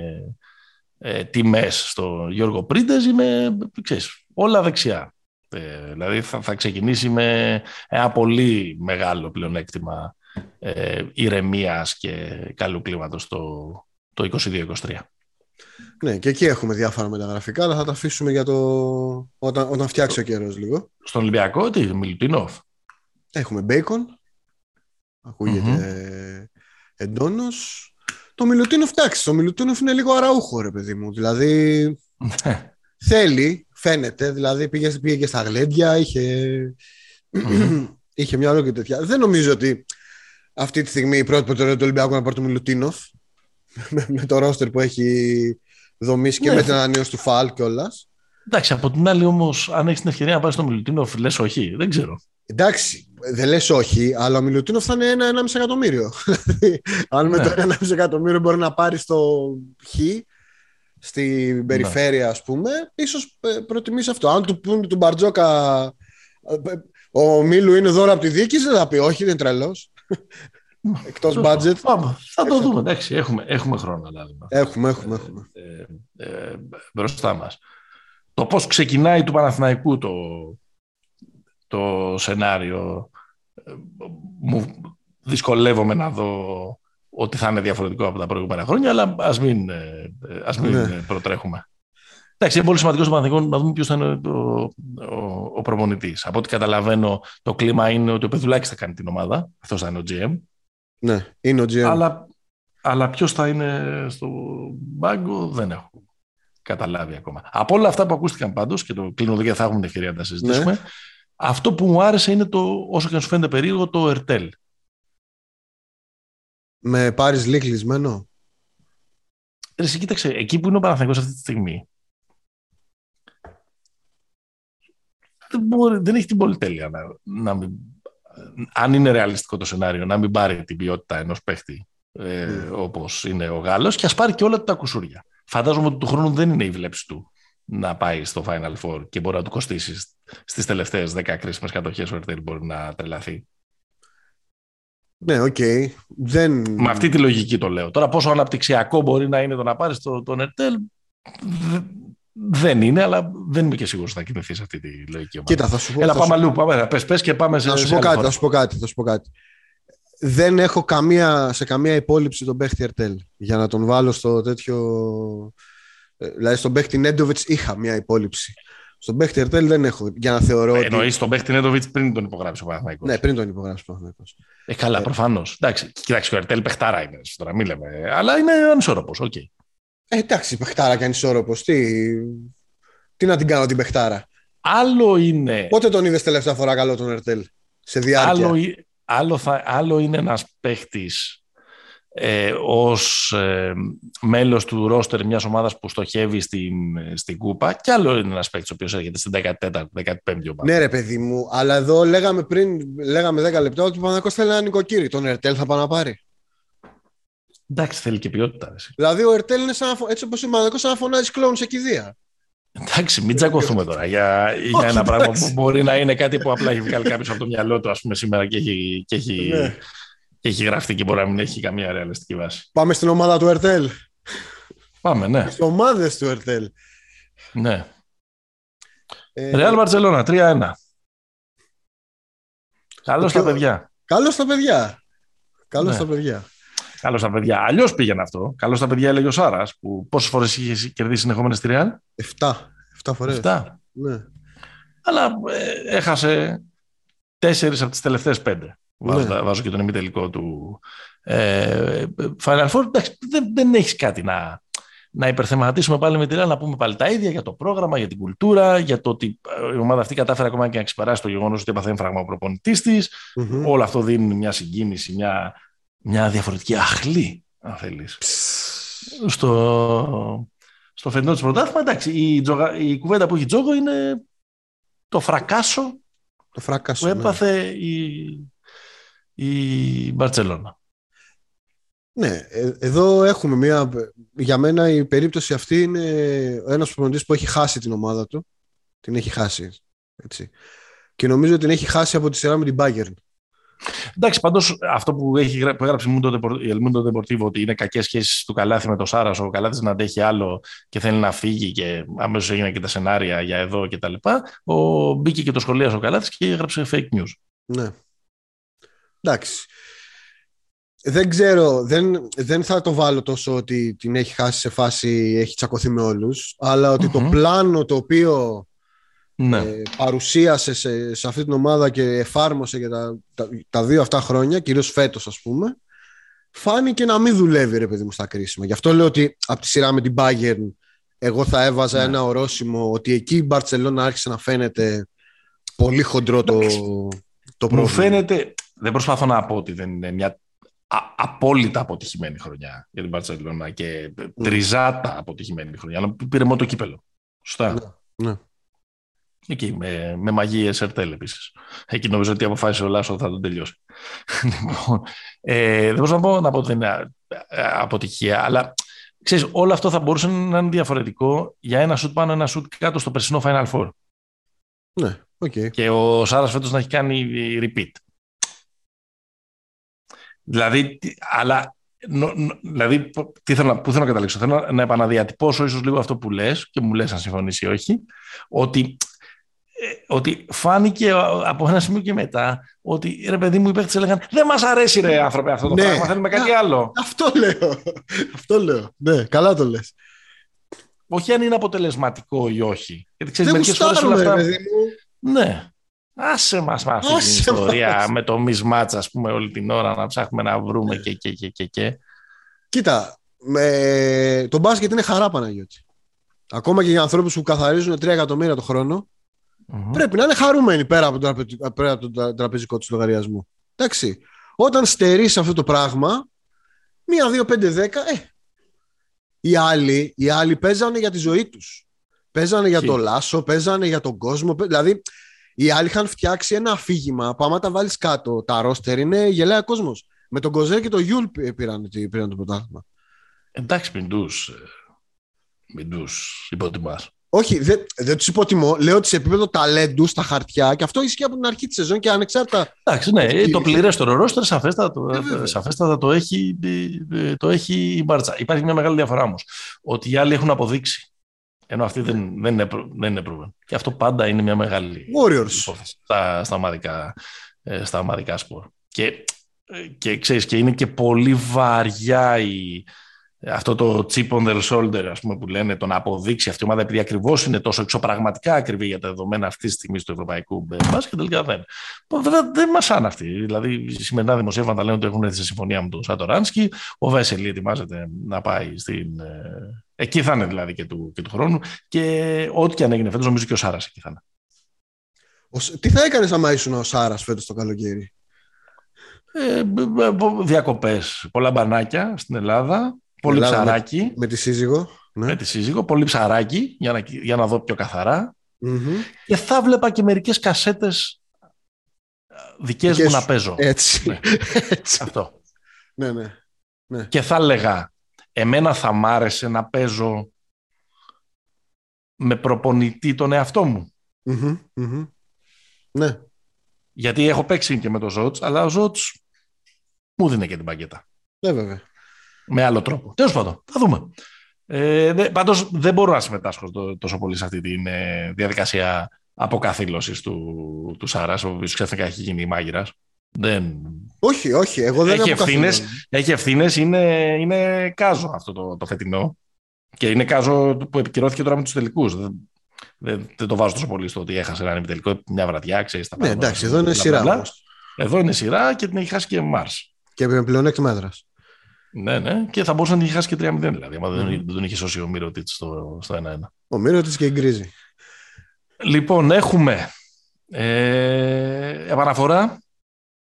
ε, τιμές στο Γιώργο Πρίντες ή με, ξέρεις, όλα δεξιά. Ε, δηλαδή θα, θα ξεκινήσει με ένα πολύ μεγάλο πλεονέκτημα ε, ηρεμίας και καλού κλίματος το, το 22-23. Ναι, και εκεί έχουμε διάφορα μεταγραφικά, αλλά θα τα αφήσουμε για το... όταν, όταν φτιάξει ο καιρός λίγο. Στον Ολυμπιακό, τι, Μιλουτίνοφ; Έχουμε Μπέικον. Ακούγεται mm-hmm. εντόνω. Το Μιλουτίνοφ, εντάξει, το Μιλουτίνοφ είναι λίγο αραούχο, ρε παιδί μου. Δηλαδή. Ναι. θέλει, φαίνεται. Δηλαδή πήγες, πήγε και στα γλέντια, είχε. (clears throat) είχε μια όλο και τέτοια. Δεν νομίζω ότι αυτή τη στιγμή η πρώτη προτεραιότητα του Ολυμπιακού να πάρει το Μιλουτίνοφ. (laughs) με, το ρόστερ που έχει δομήσει και ναι. με την ανανέωση του Φαλ κιόλας. Εντάξει, από την άλλη όμως, αν έχεις την ευκαιρία να πάρεις το Μιλουτίνοφ, λες όχι, δεν ξέρω. Εντάξει, δεν λες όχι, αλλά ο Μιλουτίνοφ θα είναι ένα 1,5 εκατομμύριο. (laughs) αν με ναι. το 1,5 εκατομμύριο μπορεί να πάρεις το Χ στην ναι. περιφέρεια, ας πούμε, ίσως ε, προτιμήσει αυτό. Αν του πούνε του Μπαρτζόκα ε, ο Μίλου είναι δώρο από τη διοίκηση, δεν θα πει όχι, είναι τρελός. Εκτός budget. θα το δούμε. Εντάξει, έχουμε, έχουμε χρόνο. Δηλαδή, έχουμε, έχουμε. έχουμε. Ε, ε, μπροστά μας. Το πώς ξεκινάει του Παναθηναϊκού το, το σενάριο ε, μου δυσκολεύομαι να δω ότι θα είναι διαφορετικό από τα προηγούμενα χρόνια, αλλά ας μην, ε, ας μην ναι. προτρέχουμε. Εντάξει, είναι πολύ σημαντικό στο Παναθηναϊκό να δούμε ποιος θα είναι ο, ο, ο προπονητής. Από ό,τι καταλαβαίνω, το κλίμα είναι ότι ο Πεδουλάκης θα κάνει την ομάδα. Αυτός θα είναι ο GM. Ναι, είναι ο GM. Αλλά, αλλά ποιος θα είναι στο μπάγκο δεν έχω καταλάβει ακόμα. Από όλα αυτά που ακούστηκαν πάντως και το κλείνω εδώ γιατί θα έχουμε την ευκαιρία να τα συζητήσουμε. Ναι. Αυτό που μου άρεσε είναι το, όσο και να σου φαίνεται περίεργο, το ΕΡΤΕΛ. Με πάρεις λίγκλεισμένο. Εσύ κοίταξε, εκεί που είναι ο Παναθηναϊκός αυτή τη στιγμή, δεν, μπορεί, δεν έχει την πολυτέλεια να, να μην αν είναι ρεαλιστικό το σενάριο, να μην πάρει την ποιότητα ενός παίχτη ε, mm. όπως είναι ο Γάλλος και ας πάρει και όλα τα κουσούρια. Φαντάζομαι ότι του χρόνου δεν είναι η βλέψη του να πάει στο Final Four και μπορεί να του κοστίσει στις τελευταίες 10 κρίσιμες κατοχές ο Ερτέλ μπορεί να τρελαθεί. Ναι, ok. Okay. Δεν... Με αυτή τη λογική το λέω. Τώρα, πόσο αναπτυξιακό μπορεί να είναι το να πάρεις τον Ερτέλ, δεν είναι, αλλά δεν είμαι και σίγουρος ότι θα κινηθεί σε αυτή τη λογική ομάδα. Κοίτα, θα σου πω. Έλα, θα πάμε σου... αλλού. Πάμε, πες, πες και πάμε σε. Θα σου, πω κάτι, θα σου πω κάτι, θα σου πω κάτι. Δεν έχω καμία, σε καμία υπόληψη τον παίχτη Ερτέλ για να τον βάλω στο τέτοιο. Ε, δηλαδή, στον παίχτη Νέντοβιτς είχα μια υπόληψη. Στον παίχτη Ερτέλ δεν έχω. Για να θεωρώ. Ε, Εννοείς τον παίχτη Νέντοβιτς πριν τον υπογράψει ο Παναθανικό. Ναι, πριν τον υπογράψει ο Παναθανικό. Ε, καλά, ε, προφανώς. Εντάξει, κοιτάξτε, ο Ερτέλ παιχτάρα είναι. Τώρα μην λέμε. Αλλά είναι ανισόρροπος. Okay. Ε, εντάξει, παιχτάρα και ανισόρροπος. Τι, τι να την κάνω την παιχτάρα; Άλλο είναι. Πότε τον είδες τελευταία φορά καλό τον Ερτέλ, σε διάρκεια. Άλλο, άλλο, θα, άλλο είναι ένας παίχτης ε, ως ε, μέλος του ρόστερ μιας ομάδας που στοχεύει στην, στην Κούπα και άλλο είναι ένας παίχτη ο οποίος έρχεται στην 14η-15η ομάδα. Ναι ρε παιδί μου, αλλά εδώ λέγαμε πριν, λέγαμε 10 λεπτά ότι ο Παναγικός θέλει ένα νοικοκύρι. Τον Ερτέλ θα πάει να πάρει. Εντάξει, θέλει και ποιότητα. Δηλαδή ο Ερτέλ είναι σαν, έτσι όπως ο Παναγικός σαν να φωνάζει κλόουν σε κηδεία. Εντάξει, μην τσακωθούμε τώρα για, για ένα πράγμα που μπορεί να είναι κάτι που απλά έχει βγάλει κάποιος από το μυαλό του ας πούμε, σήμερα και έχει, και έχει, ναι. και έχει γραφτεί και μπορεί να μην έχει καμία ρεαλιστική βάση. Πάμε στην ομάδα του Ερτέλ. Πάμε, ναι. Στις ομάδες του Ερτέλ. Ναι. Ε... Ρεάλ Μπαρσελόνα, 3-1. Καλώς τα παιδιά. Καλώς τα παιδιά. Καλώς ναι. τα παιδιά. Καλώς τα παιδιά. Αλλιώς πήγαινε αυτό. Καλώς τα παιδιά έλεγε ο Σάρας. Πόσες φορές είχες κερδίσει συνεχόμενες στη Ρεάλ. 7. 7 φορές. 7. Ναι. Αλλά ε, έχασε τέσσερις από τις τελευταίες πέντε. Βάζω, Ναι. βάζω και τον ημιτελικό του ε, Final Four. Εντάξει, δεν, δεν έχεις κάτι να, να υπερθεματίσουμε πάλι με τη Real, να πούμε πάλι τα ίδια για το πρόγραμμα, για την κουλτούρα, για το ότι ε, η ομάδα αυτή κατάφερε ακόμα και να ξεπεράσει το γεγονός ότι έπαθε έμφραγμα ο προπονητής της. Μμμ. Όλο αυτό δίνει μια συγκίνηση, μια, μια διαφορετική αχλή, αν θέλεις. Στο, στο φετινό τη πρωτάθλημα, εντάξει, η, τζογα- η κουβέντα που έχει τζόγο είναι το φρακάσο Το φράκασο. που ναι. έπαθε η, η Μπαρτσελώνα. Ναι, ε, εδώ έχουμε μια. Για μένα η περίπτωση αυτή είναι ένας προπονητής που έχει χάσει την ομάδα του. Την έχει χάσει. Έτσι. Και νομίζω ότι την έχει χάσει από τη σειρά με την Bayern. Εντάξει, πάντως αυτό που, έχει, γρα- που έγραψε η Mundo Depor- η El Mundo Deportivo ότι είναι κακές σχέσεις του Καλάθι με τον Σάρας, ο Καλάθι να αντέχει άλλο και θέλει να φύγει και αμέσως έγιναν και τα σενάρια για εδώ κτλ. Ο, μπήκε και το σχολείο ο Καλάθι και έγραψε fake news. Ναι. Εντάξει. Δεν ξέρω, δεν, δεν θα το βάλω τόσο ότι την έχει χάσει σε φάση, έχει τσακωθεί με όλους, αλλά ότι το Μμμ. πλάνο το οποίο Ναι. ε, παρουσίασε σε, σε αυτή την ομάδα και εφάρμοσε για τα, τα, τα δύο αυτά χρόνια, κυρίως φέτος ας πούμε, φάνηκε να μην δουλεύει ρε παιδί μου στα κρίσιμα. Γι' αυτό λέω ότι από τη σειρά με την Bayern εγώ θα έβαζα Ναι. ένα ορόσημο ότι εκεί η Μπαρτσελώνα άρχισε να φαίνεται πολύ χοντρό το, το πρόβλημα. Μου φαίνεται, δεν προσπαθώ να πω ότι δεν είναι μια α- απόλυτα αποτυχημένη χρονιά για την Παρσελόνα και τριζάτα αποτυχημένη χρονιά, αλλά πήρε μόνο το κύπελο. Σωστά. Ναι. Εκεί, με, με μαγείε Ερτέλ επίσης. Εκεί νομίζω ότι αποφάσισε ο Λάσο θα τον τελειώσει. (laughs) λοιπόν, ε, δεν μπορούσα να πω, να πω ότι δεν είναι ε, αποτυχία, αλλά ξέρεις, όλο αυτό θα μπορούσε να είναι διαφορετικό για ένα σουτ πάνω, ένα σουτ κάτω στο περσινό Final Four. Ναι, οκ. Και ο Σάρας φέτος να έχει κάνει repeat. Δηλαδή, τι- αλλά. νο- νο- δηλαδή, πο- τι θέλω, να- πού θέλω να καταλήξω; Θέλω να, να επαναδιατυπώσω ίσως λίγο αυτό που λες και μου λες αν συμφωνήσει ή όχι. Ότι, ε, ότι φάνηκε από ένα σημείο και μετά ότι ρε παιδί μου οι παίχτες έλεγαν Δεν μας αρέσει ρε άνθρωπε αυτό το Ναι. πράγμα. Θέλουμε κάτι άλλο. Αυτό λέω. Αυτό λέω. Ναι, καλά το λες. όχι αν είναι αποτελεσματικό ή όχι. Γιατί ξέρεις, Δεν μερικές φορές όλα γουστάρουμε, ρε αυτά. παιδί μου. Ναι. Άσε μας με αυτή την Άσε ιστορία μας. με το mismatch, ας πούμε, όλη την ώρα να ψάχνουμε να βρούμε και, και, και, και, και. Κοίτα, με... το μπάσκετ είναι χαρά Παναγιώτη. Ακόμα και για ανθρώπους που καθαρίζουν 3 εκατομμύρια το χρόνο, Μμμ. πρέπει να είναι χαρούμενοι πέρα από τον, τραπε... πέρα από τον τρα- τραπεζικό του λογαριασμό. Εντάξει. Όταν στερείς αυτό το πράγμα, μία, δύο, πέντε, δέκα, ε, οι άλλοι, οι άλλοι παίζανε για τη ζωή τους. Παίζανε για Ισχύει. το Λάσο, παίζανε για τον κόσμο. παί- Δηλαδή, οι άλλοι είχαν φτιάξει ένα αφήγημα που άμα τα βάλεις κάτω, τα ρόστερ είναι γελάει ο κόσμος. Με τον Κοζέρ και τον Γιούλ πή- πήραν, πήραν το πρωτάθλημα. Εντάξει, μην τους, ε, μην τους υποτιμάς. Όχι, δεν, δεν τους υποτιμώ. Λέω ότι σε επίπεδο ταλέντου στα χαρτιά και αυτό ισχύει από την αρχή της σεζόν και ανεξάρτητα. Εντάξει, ναι, Ισχύει. το πληρέστερο ρόστερ σαφέστατα, το, Ε, βέβαια. σαφέστατα το, έχει, ε, το έχει η Μπάρτσα. Υπάρχει μια μεγάλη διαφορά όμως, ότι οι άλλοι έχουν αποδείξει, ενώ αυτοί δεν, δεν, είναι, προ- δεν είναι proven. Και αυτό πάντα είναι μια μεγάλη Warriors. υπόθεση στα, στα, ομαδικά, ε, στα ομαδικά σπορ. Και, ε, και ξέρεις, και είναι και πολύ βαριά η, αυτό το chip on their shoulder, ας πούμε, που λένε, το να αποδείξει αυτή η ομάδα, επειδή ακριβώς είναι τόσο εξωπραγματικά ακριβή για τα δεδομένα αυτή τη στιγμή του ευρωπαϊκού μπάσκετ, τελικά δεν. Βέβαια δεν μας αυτοί. Δηλαδή, οι σημερινά δημοσίευματα λένε ότι έχουν έρθει σε συμφωνία με τον Σατοράνσκι. Ο Βέσελη ετοιμάζεται να πάει στην. ε, Εκεί θα είναι δηλαδή και του, και του χρόνου. Και ό,τι και αν έγινε φέτος, νομίζω και ο Σάρας εκεί θα είναι. Ο Σ- τι θα έκανες άμα ήσουν ο Σάρας φέτος το καλοκαίρι; Ε, διακοπές, πολλά μπανάκια στην Ελλάδα, πολύ Ελλάδα με- ψαράκι Με τη σύζυγο. Ναι. με τη σύζυγο, πολύ ψαράκι για να, για να δω πιο καθαρά Μμμ. και θα βλέπα και μερικές κασέτες ε, δικές Δικές μου να σου. παίζω. Έτσι. Ναι. (laughs) Έτσι. Αυτό. Ναι, ναι. Και θα έλεγα, εμένα θα μ' άρεσε να παίζω με προπονητή τον εαυτό μου. Μμμ, μμμ. Ναι. Γιατί έχω παίξει και με τον Ζότς, αλλά ο Ζότς μου δίνει και την παγκέτα. Ναι, βέβαια. Με άλλο τρόπο. Τέλος πάντων, θα δούμε. Ε, δε, πάντως δεν μπορώ να συμμετάσχω τό- τόσο πολύ σε αυτή τη διαδικασία αποκαθήλωσης του, του Σάρας, ο οποίος ξαφνικά έχει γίνει μάγειρας. Δεν... Όχι, όχι. Εγώ δεν έχει έχω ευθύνες, έχει ευθύνες, είναι, είναι κάζο αυτό το, το φετινό. Και είναι κάζο που επικυρώθηκε τώρα με τους τελικούς. Δεν, δεν, δεν, το βάζω τόσο πολύ στο ότι έχασε ένα τελικό μια βραδιά, ξέρεις τα Ναι, εντάξει, εδώ είναι σειρά. Εδώ είναι σειρά και την έχει χάσει και Μάρς. Και με πλεονέκτημα έδρας. Ναι, ναι, και θα μπορούσε να την είχε χάσει και 3-0 δηλαδή, άμα δεν, δεν τον είχε σώσει ο Μύρωτιτς στο, στο 1-1. Ο Μύρωτιτς και η Γκρίζη. Λοιπόν, έχουμε ε, επαναφορά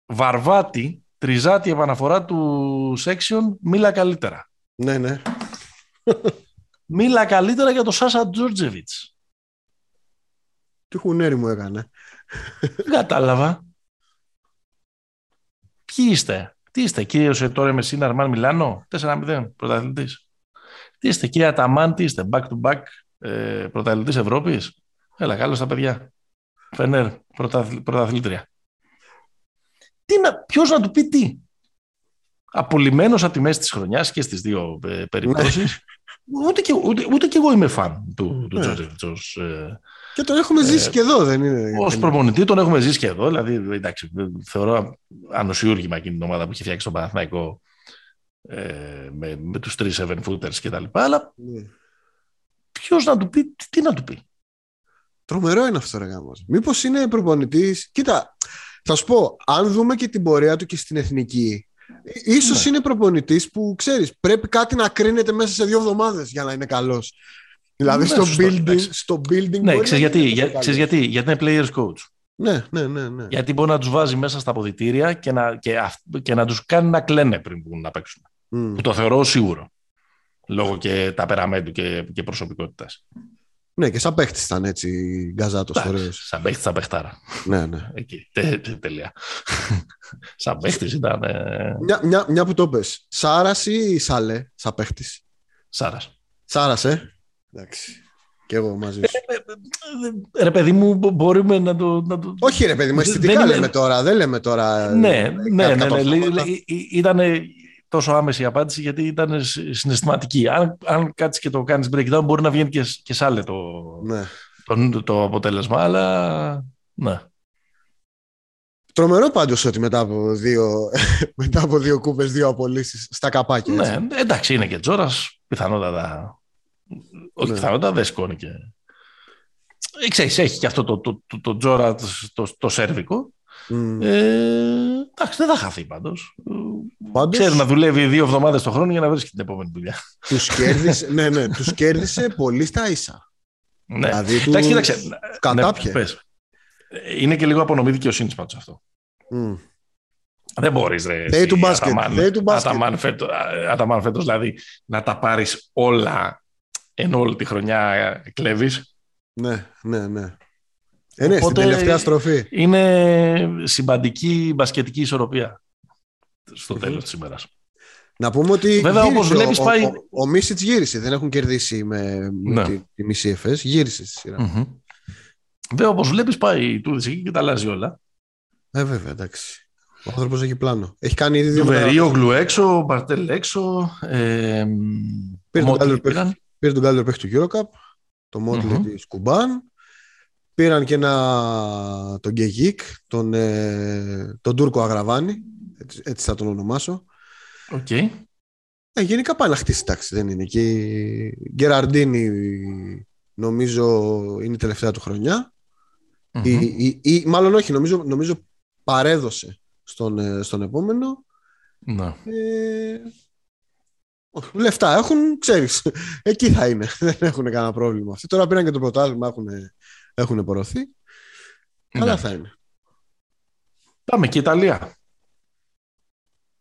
Βαρβάτη, τριζάτη επαναφορά του Section, μίλα καλύτερα. Ναι, ναι. μίλα καλύτερα για τον Σάσα Τζόρτζεβιτς. Τι χουνέρι μου έκανε. Δεν κατάλαβα. Ποιοι είστε; Τι είστε, κύριε τώρα με Σίνα Αρμάν Μιλάνο, 4-0, πρωταθλητής. Τι είστε, κύριε Αταμάν, τι είστε, back to back, ε, πρωταθλητής Ευρώπης; Έλα, καλώς τα παιδιά. Φενέρ, πρωταθλήτρια. Τι να, ποιος να του πει τι; Απολυμμένος από τη μέση της χρονιάς και στις δύο ε, περιπτώσεις. Ναι. ούτε, και, ούτε, ούτε και εγώ είμαι φαν του, του ναι. ε, και τον έχουμε ζήσει ε, και εδώ, δεν είναι. Ω προπονητή τον έχουμε ζήσει και εδώ. Δηλαδή, εντάξει, θεωρώ ανοσιούργημα εκείνη την ομάδα που είχε φτιάξει τον Παναθηναϊκό ε, με, με τους τρεις seven footers κτλ. Αλλά ναι. ποιος να του πει, τι να του πει. Τρομερό είναι αυτός, ρε γάμος. Μήπως είναι προπονητής. Κοίτα, θα σου πω, αν δούμε και την πορεία του και στην εθνική, ίσως ναι. είναι προπονητής που ξέρεις, πρέπει κάτι να κρίνεται μέσα σε δύο εβδομάδες για να είναι καλός. Δηλαδή ναι, στο, building, στο building. Ναι, ξέρεις γιατί, για, ξέρεις γιατί, γιατί είναι players coach. Ναι, ναι, ναι, ναι. Γιατί μπορεί να τους βάζει μέσα στα αποδητήρια και να, και, και να τους κάνει να κλαίνε πριν που να παίξουν. Mm. Που το θεωρώ σίγουρο. Λόγω και ταπεραμέντου και, και προσωπικότητας. Ναι, και σαν παίχτης ήταν έτσι γκαζάτο φορέ. Σαν παίχτης, σαν παιχτάρα. Ναι, ναι. Εκεί, τε, τε, τελεία. (laughs) σαν παίχτης ήταν. Ε... Μια, μια, μια που το πες. Σάρας ή Σαλέ, σαν παίχτης; Σάρας. Σάρας, ε. Εντάξει. Και εγώ μαζί σου. Ε, ε, ε, ρε παιδί μου, μπορούμε να το. Να το... Όχι, ρε παιδί μου, αισθητικά λέμε τώρα. Δεν λέμε τώρα. Ναι, ναι, ναι. ναι, ναι. Ήταν τόσο άμεση η απάντηση γιατί ήταν συναισθηματική. Αν, αν κάτσεις και το κάνεις breakdown, μπορεί να βγαίνει και, και σάλε το, ναι. το, το, αποτέλεσμα, αλλά. Ναι. Τρομερό πάντως ότι μετά από δύο, (laughs) μετά από δύο κούπες, δύο απολύσεις στα καπάκια. Έτσι. Ναι, εντάξει, είναι και τζόρας. Πιθανότατα όχι ναι. πιθανότητα, δεν σκόνη και... Ε, ξέρεις, έχει και αυτό το, το, το, το τζόρα το, το, σέρβικο. Mm. Ε, εντάξει, δεν θα χαθεί πάντως. Πάντως... Ξέρεις να δουλεύει δύο εβδομάδες το χρόνο για να βρίσκει την επόμενη δουλειά. Τους κέρδισε, ναι, ναι, τους κέρδισε πολύ στα ίσα. Ναι. Δηλαδή, εντάξει, κοίταξε. Κατάπιε. Ναι, Είναι και λίγο απονομή δικαιοσύνης πάντως αυτό. Mm. Δεν μπορείς, ρε. Θέει του μπάσκετ. Αταμάν φέτος, δηλαδή, να τα πάρεις όλα ενώ όλη τη χρονιά κλέβεις. Ναι, ναι, ναι. Ε, ναι, στην τελευταία στροφή. Είναι συμπαντική μπασκετική ισορροπία στο τέλος της ημέρας. Να πούμε ότι Βέβαια, όπως βλέπεις, ο, πάει... ο, ο, Μίσιτς γύρισε, δεν έχουν κερδίσει με, ναι. τη, τη μισή ΕΦΕΣ, γύρισε στη σειρά. Mm-hmm. Βέβαια, όπως βλέπεις πάει του εκεί και τα αλλάζει όλα. Ε, βέβαια, εντάξει. Ο άνθρωπος έχει πλάνο. Έχει κάνει ήδη δύο Βερίο, έξω, Μπαρτέλ έξω. Ε, πήρε, τον καλύτερο παίχτη, πήρε τον καλύτερο παίχτη του Eurocup, το Μότλι mm-hmm. της Κουμπάν. Πήραν και ένα τον Γκεγίκ, τον, ε, τον Τούρκο Αγραβάνη, έτσι, έτσι, θα τον ονομάσω. Οκ. Okay. Ε, γενικά πάει να χτίσει τάξη, δεν είναι. Και η Γκεραρντίνη νομίζω είναι η τελευταία του χρονιά. Mm-hmm. Η, η, η, μάλλον όχι, νομίζω, νομίζω παρέδωσε στον, ε, στον επόμενο. Ναι. Ε, λεφτά έχουν, ξέρεις, εκεί θα είναι. (laughs) Δεν έχουν κανένα πρόβλημα. Αυτοί τώρα πήραν και το πρωτάθλημα, έχουν, έχουν πορωθεί. Ναι. Καλά θα είναι. Πάμε και Ιταλία.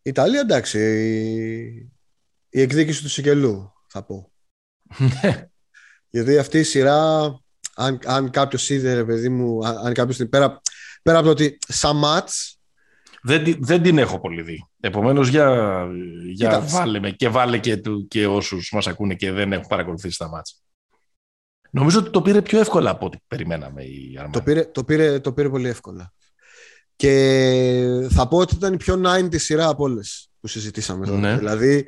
Ιταλία, εντάξει. Η, η εκδίκηση του Σικελού, θα πω. Ναι. Γιατί αυτή η σειρά, αν, αν κάποιος είδε, ρε παιδί μου, αν, αν κάποιος πέρα, πέρα από το ότι σαν μάτς, δεν, δεν την έχω πολύ δει. Επομένως, για, για βάλε με και βάλε και, του, και όσους μας ακούνε και δεν έχουν παρακολουθήσει τα μάτια. Νομίζω ότι το πήρε πιο εύκολα από ό,τι περιμέναμε η Αρμάνη. Το πήρε, το, πήρε, το πήρε πολύ εύκολα. Και θα πω ότι ήταν η πιο 90 σειρά από όλες που συζητήσαμε τώρα. Ναι. Δηλαδή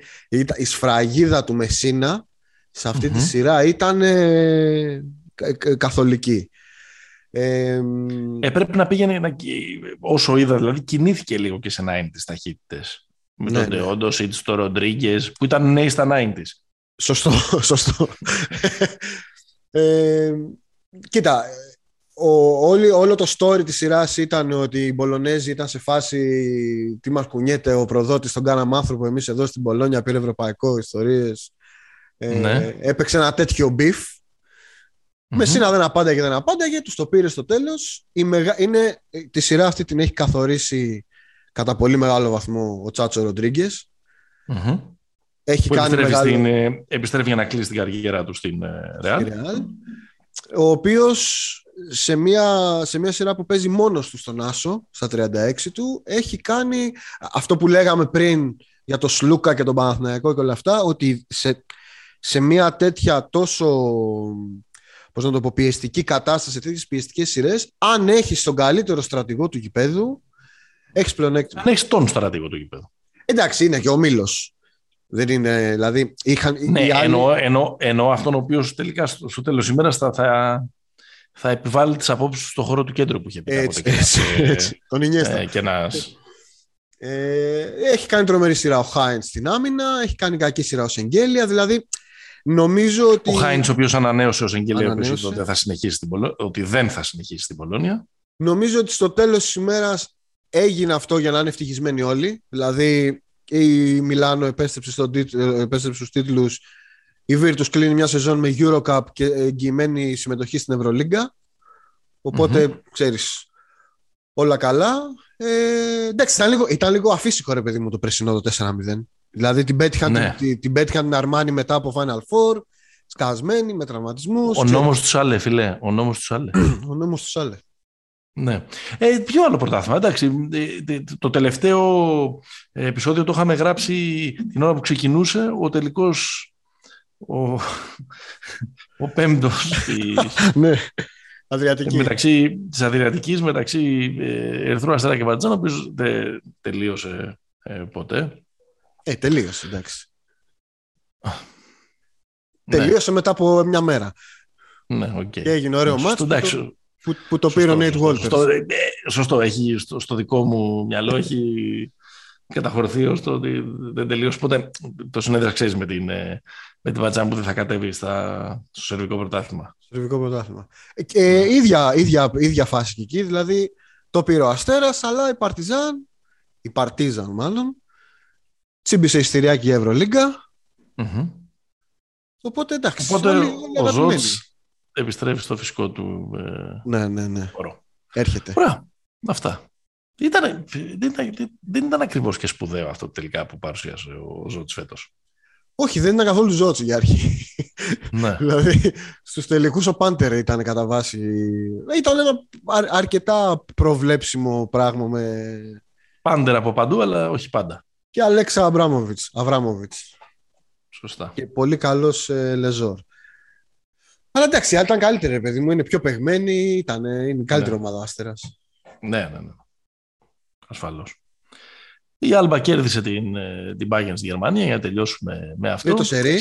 η σφραγίδα του Μεσίνα σε αυτη τη σειρά ήταν ε, καθολική. Ε, ε, πρέπει να πήγαινε, να, όσο είδα δηλαδή, κινήθηκε λίγο και σε 90 ταχύτητες. Με ναι, τον Τεόντος ναι. ή τον Ροντρίγκες, που ήταν νέοι στα 90 Σωστό, (laughs) σωστό. ε, κοίτα, ο, όλη, όλο το story της σειράς ήταν ότι οι Μπολονέζοι ήταν σε φάση τι μας κουνιέται ο προδότης, τον κάναμε άνθρωπο εμείς εδώ στην Πολόνια, πήρε ευρωπαϊκό ιστορίες. Ε, ναι. Έπαιξε ένα τέτοιο beef. Mm-hmm. Μεσίνα δεν απάνταγε, δεν απάνταγε, τους το πήρε στο τέλος. Η μεγα... είναι, τη σειρά αυτή την έχει καθορίσει κατά πολύ μεγάλο βαθμό ο Τσάτσο Ροντρίγκες. Mm-hmm. Έχει Που κάνει επιστρέφει, μεγάλο... στην, ε, επιστρέφει για να κλείσει την καριέρα του στην Ρεάλ. Ο οποίος σε μια, σε μια σειρά που παίζει μόνος του στον Άσο, στα 36 του, έχει κάνει αυτό που λέγαμε πριν για το Σλούκα και τον Παναθηναϊκό και όλα αυτά, ότι σε, σε μια τέτοια τόσο πώς να το πω, πιεστική κατάσταση, τέτοιες πιεστικές σειρές, αν έχεις τον καλύτερο στρατηγό του γηπέδου, έχεις πλεονέκτημα. Αν έχεις τον στρατηγό του γηπέδου. Εντάξει, είναι και ο Μήλος. Δεν είναι, δηλαδή, είχαν, ναι, άλλοι... εννοώ, εννοώ, εννοώ αυτόν ο οποίος τελικά στο, στο τέλος ημέρας θα, θα, θα επιβάλλει τις απόψεις στον χώρο του κέντρου που είχε πει έτσι, έτσι, έτσι. Τον Ινιέστα. Ε, και ένας... ε, έχει κάνει τρομερή σειρά ο Χάιντς στην άμυνα, έχει κάνει κακή σειρά ο Σεγγέλια. Δηλαδή, νομίζω ότι. Ο Χάιντ, ο οποίος ανανέωσε ο Σεγγέλια, ότι, θα συνεχίσει στην ότι δεν θα συνεχίσει στην Πολώνια. Νομίζω ότι στο τέλος της ημέρας έγινε αυτό για να είναι ευτυχισμένοι όλοι. Δηλαδή, η Μιλάνο επέστρεψε, στον, επέστρεψε στους τίτλους η Virtus κλείνει μια σεζόν με Eurocup και εγγυημένη συμμετοχή στην Ευρωλίγκα. Οπότε, mm-hmm. ξέρεις, όλα καλά. Ε, εντάξει, ήταν λίγο, ήταν λίγο αφύσικο ρε παιδί μου το πρεσινό το 4-0. Δηλαδή την πέτυχαν, ναι. την, την, πέτυχαν την Αρμάνη μετά από Final Four, σκασμένη, με τραυματισμούς. Ο και... νόμος του Σάλε, φιλέ. Ο νόμος του Σάλε. (clears throat) Ο νόμος του Σάλε. Ναι. Ε, ποιο άλλο πρωτάθλημα. Εντάξει, ε, το τελευταίο επεισόδιο το είχαμε γράψει την ώρα που ξεκινούσε. Ο τελικός ο, ο πέμπτος (laughs) ναι, Αδριατική. μεταξύ της Αδριατικής, μεταξύ ε, Ερθρού Αστέρα και Βατζάν, ο οποίος δεν τελείωσε ε, ποτέ. Ε, τελείωσε, εντάξει. Ναι. Τελείωσε μετά από μια μέρα. Ναι, okay. Και έγινε ωραίο μάτσο που, που, που, το πήρε ο Νέιτ Βόλτερ. Σωστό, ε, σωστό, έχει, στο, στο δικό μου μυαλό έχει καταχωρηθεί ως το ότι δεν τελείωσε. Οπότε το συνέδριο ξέρεις με την, ε, με την Βατζάν που δεν θα κατέβει στα, στο σερβικό πρωτάθλημα. Στο σερβικό πρωτάθλημα. Ε, ε, ίδια, ίδια, ίδια φάση και εκεί, δηλαδή το πήρε ο Αστέρας, αλλά η Παρτιζάν, η Παρτίζαν μάλλον, τσίμπησε ειστηριάκι η Ευρωλίγκα. Mm-hmm. Οπότε εντάξει. Οπότε όλοι, όλοι ο Ζώτς επιστρέφει στο φυσικό του ε, ναι, ναι, ναι. χώρο. Έρχεται. Ωραία. Αυτά. Ήταν, δεν, ήταν, δεν ήταν ακριβώς και σπουδαίο αυτό τελικά που παρουσίασε ο Ζώτης φέτος. Όχι, δεν ήταν καθόλου ζώτσι για αρχή. Ναι. (laughs) δηλαδή, στους τελικούς ο Πάντερ ήταν κατά βάση. Ήταν ένα αρκετά προβλέψιμο πράγμα με. Πάντερ από παντού, αλλά όχι πάντα. Και Αλέξα Αβράμοβιτς. Σωστά. Και πολύ καλός ε, Λεζόρ. Αλλά εντάξει, ήταν καλύτερη, παιδί μου. Είναι πιο παιγμένη. Ήταν, είναι καλύτερη ναι. ομάδα άστερας. Ναι, ναι, ναι. Ασφαλώς. Η Άλμπα κέρδισε την, ε, την Bayern στη Γερμανία για να τελειώσουμε με αυτό. Τρίτο σερί.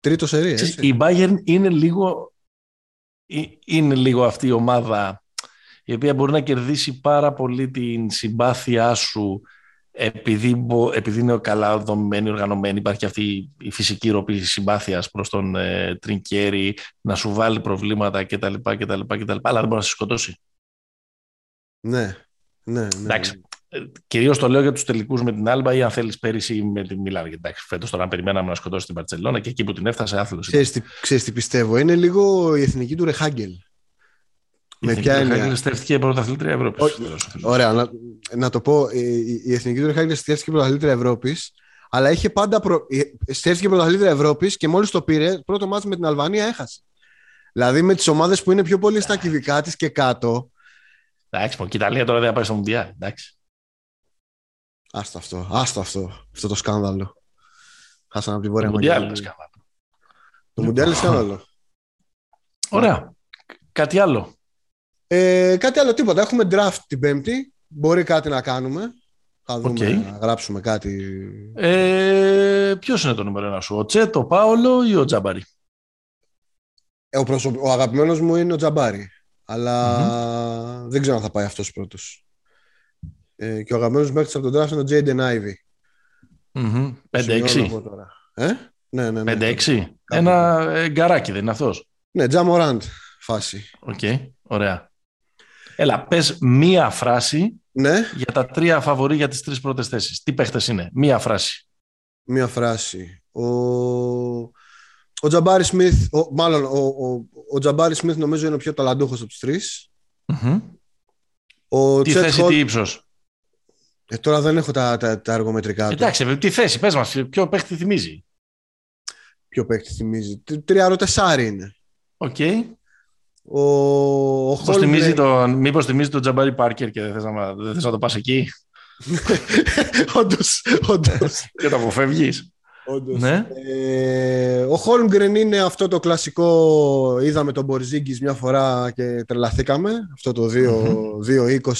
Τρίτο σερί, έτσι. Η Bayern είναι λίγο, είναι λίγο αυτή η ομάδα η οποία μπορεί να κερδίσει πάρα πολύ την συμπάθειά σου επειδή, επειδή είναι καλά δομημένη, οργανωμένη, υπάρχει αυτή η φυσική ροπή συμπάθειας προς τον ε, Τρινκέρι, να σου βάλει προβλήματα κτλ. κτλ, κτλ αλλά δεν μπορεί να σε σκοτώσει. Ναι, ναι, ναι. Εντάξει, Κυρίως το λέω για τους τελικούς με την Άλμπα ή αν θέλεις πέρυσι με την Μιλάν. Εντάξει, φέτος τώρα περιμέναμε να σκοτώσει την Παρσελόνα και εκεί που την έφτασε άθλος. Ξέρεις τι, πιστεύω, είναι λίγο η εθνική του Ρεχάγκελ. Με ποια έννοια; Ρεχάγκελ στέφτηκε πρωταθλήτρια Ευρώπης. Ωραία, να, να, το πω. Η, η εθνική του Ρεχάγκελ στέφτηκε πρωταθλήτρια Ευρώπης, αλλά είχε πάντα. Προ... Στέφτηκε πρωταθλήτρια Ευρώπης και μόλις το πήρε, πρώτο μάτι με την Αλβανία έχασε. Δηλαδή με τις ομάδες που είναι πιο πολύ στα κυβικά της και κάτω. Εντάξει, η Ιταλία τώρα δεν θα πάει στο Μουντιάλ. Εντάξει. Άστο αυτό, άστο αυτό, αυτό το σκάνδαλο. Χάσαμε από την Βόρεια Μουντιάλ είναι σκάνδαλο. Το Μουντιάλ είναι σκάνδαλο. Ωραία. Κάτι άλλο. Ε, κάτι άλλο τίποτα. Έχουμε draft την Πέμπτη. Μπορεί κάτι να κάνουμε. Θα δούμε okay. να γράψουμε κάτι. Ε, Ποιος είναι το νούμερο ένα σου, ο Τσέτο, ο Πάολο ή ο Τζαμπάρι. Ε, ο, προσωπ... ο αγαπημένος μου είναι ο Τζαμπάρι. αλλα δεν ξέρω αν θα πάει αυτός πρώτος. Ε, και ο αγαπημένος μέχρι από τον draft είναι ο Jaden Ivy. Mm-hmm. 5-6. Ε; Ναι, ναι, ναι. 5-6. Ένα ε, γκαρντάκι δεν είναι αυτός; Ναι, Τζα Μοράντ φάση. Ok, okay. ωραία. Έλα, πες μία φράση ναι. για τα τρία φαβορή για τις τρεις πρώτες θέσεις. Τι παίχτες είναι, μία φράση. Μία φράση. Ο, ο Τζαμπάρι Σμιθ, μάλλον ο, ο, ο Τζαμπάρι Σμιθ νομίζω είναι ο πιο ταλαντούχος από τους τρεις. Mm-hmm. Ο τι θέση, τι ύψος; Ε, τώρα δεν έχω τα, τα, τα εργομετρικά του. Εντάξει, τι θέση, πες μας, ποιο παίχτη θυμίζει; Ποιο παίχτη θυμίζει; Τριάρο τεσάρι είναι. Ok. Okay. Ο, ο Μήπως, θυμίζει τον, μήπως θυμίζει τον Τζαμπάρι Πάρκερ και δεν θες να, δεν θες να το πας εκεί; (laughs) όντως, όντως. και το αποφεύγεις. Όντως. Ναι. Ε, ο Χόλμγκρεν είναι αυτό το κλασικό είδαμε τον Μπορζίγκης μια φορά και τρελαθήκαμε αυτό το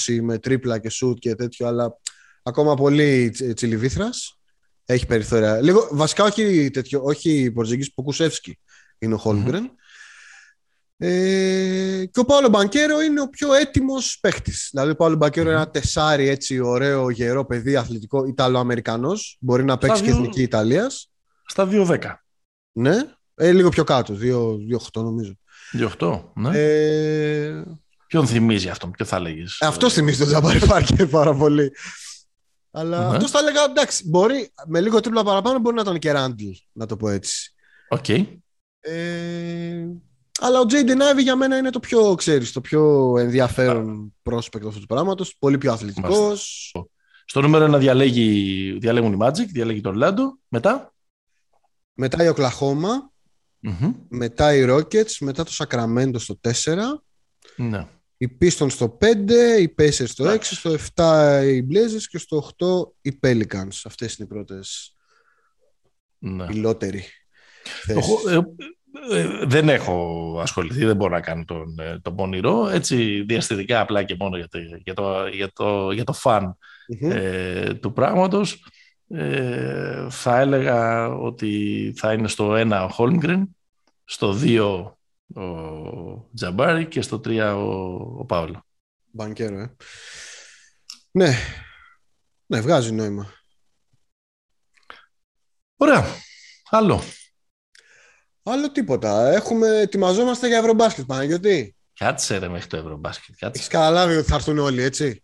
2-20 με τρίπλα και σουτ και τέτοιο αλλά ακόμα πολύ τσιλιβήθρας έχει περιθώρια. Λίγο, βασικά όχι τέτοιο, όχι Μπορζίγκης, Ποκουσεύσκι είναι ο χολμγκρεν Ε, και ο Παύλο Μπανκέρο είναι ο πιο έτοιμος παίχτη. Δηλαδή, ο Παύλο Μπανκέρο είναι ένα τεσάρι έτσι ωραίο, γερό παιδί, αθλητικό, Ιταλοαμερικανός. Μπορεί να παίξει και εθνική Ιταλίας. Στα 2-10. Ναι, ε, λίγο πιο κάτω, 2-8 νομίζω. 2-8, ναι. Ε... Ποιον θυμίζει αυτό, ποιο θα έλεγες; Ε, αυτό θυμίζει τον Τζαμπάρι Πάρκερ πάρα πολύ. Αλλά ναι. αυτός θα έλεγα εντάξει, μπορεί με λίγο τρίπλα παραπάνω μπορεί να ήταν και Ραντλ, να το πω έτσι. Ok. Okay. Ε, αλλά ο Jaden Ivy για μένα είναι το πιο, ξέρεις, το πιο ενδιαφέρον prospect αυτού του πράγματος. Πολύ πιο αθλητικός. Στο νούμερο ένα διαλέγει, διαλέγουν οι Magic, διαλέγει τον Λάντο. Μετά; Μετά η οκλαχωμα Μετά οι Rockets. Μετά το Sacramento στο 4. Ναι. Οι Pistons στο 5, οι Pacers στο 6, στο 7 οι Blazers και στο 8 οι Pelicans. Αυτές είναι οι πρώτες ναι. πιλότεροι. Ε, δεν έχω ασχοληθεί, δεν μπορώ να κάνω τον, ε, τον πονηρό. Έτσι, διαστητικά απλά και μόνο για το, για το, για το, για το φαν ε, του πράγματος. Ε, θα έλεγα ότι θα είναι στο 1 ο Χόλμγκρεν, στο 2 ο Τζαμπάρη και στο 3 ο, ο Παύλο. Μπανκέρο, ε. Ναι. Ναι, βγάζει νόημα. Ωραία. Άλλο. Άλλο τίποτα. Έχουμε, ετοιμαζόμαστε για Ευρωμπάσκετ, Παναγιώτη. Κάτσε ρε μέχρι το Ευρωμπάσκετ. Κάτσε. Έχεις καταλάβει ότι θα έρθουν όλοι, έτσι;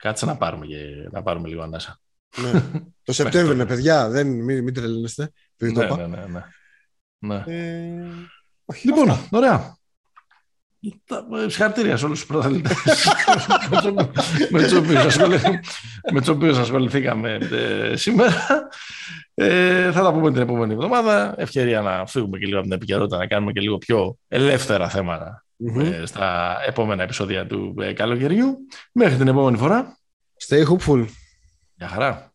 Κάτσε να πάρουμε, και, να πάρουμε λίγο ανάσα. Ναι. το (laughs) Σεπτέμβριο είναι, παιδιά. Δεν, μην, μην τρελαίνεστε. Ναι, ναι, ναι, ναι, ναι. Ε... Λοιπόν, αυτά. ωραία. Συγχαρητήρια σε όλους τους πρωταθλητές (laughs) με τους οποίους ασχοληθήκαμε ε, σήμερα. Ε, θα τα πούμε την επόμενη εβδομάδα. Ευκαιρία να φύγουμε και λίγο από την επικαιρότητα, να κάνουμε και λίγο πιο ελεύθερα ε, στα επόμενα επεισόδια του καλοκαιριού. Μέχρι την επόμενη φορά. Stay hopeful. Γεια χαρά.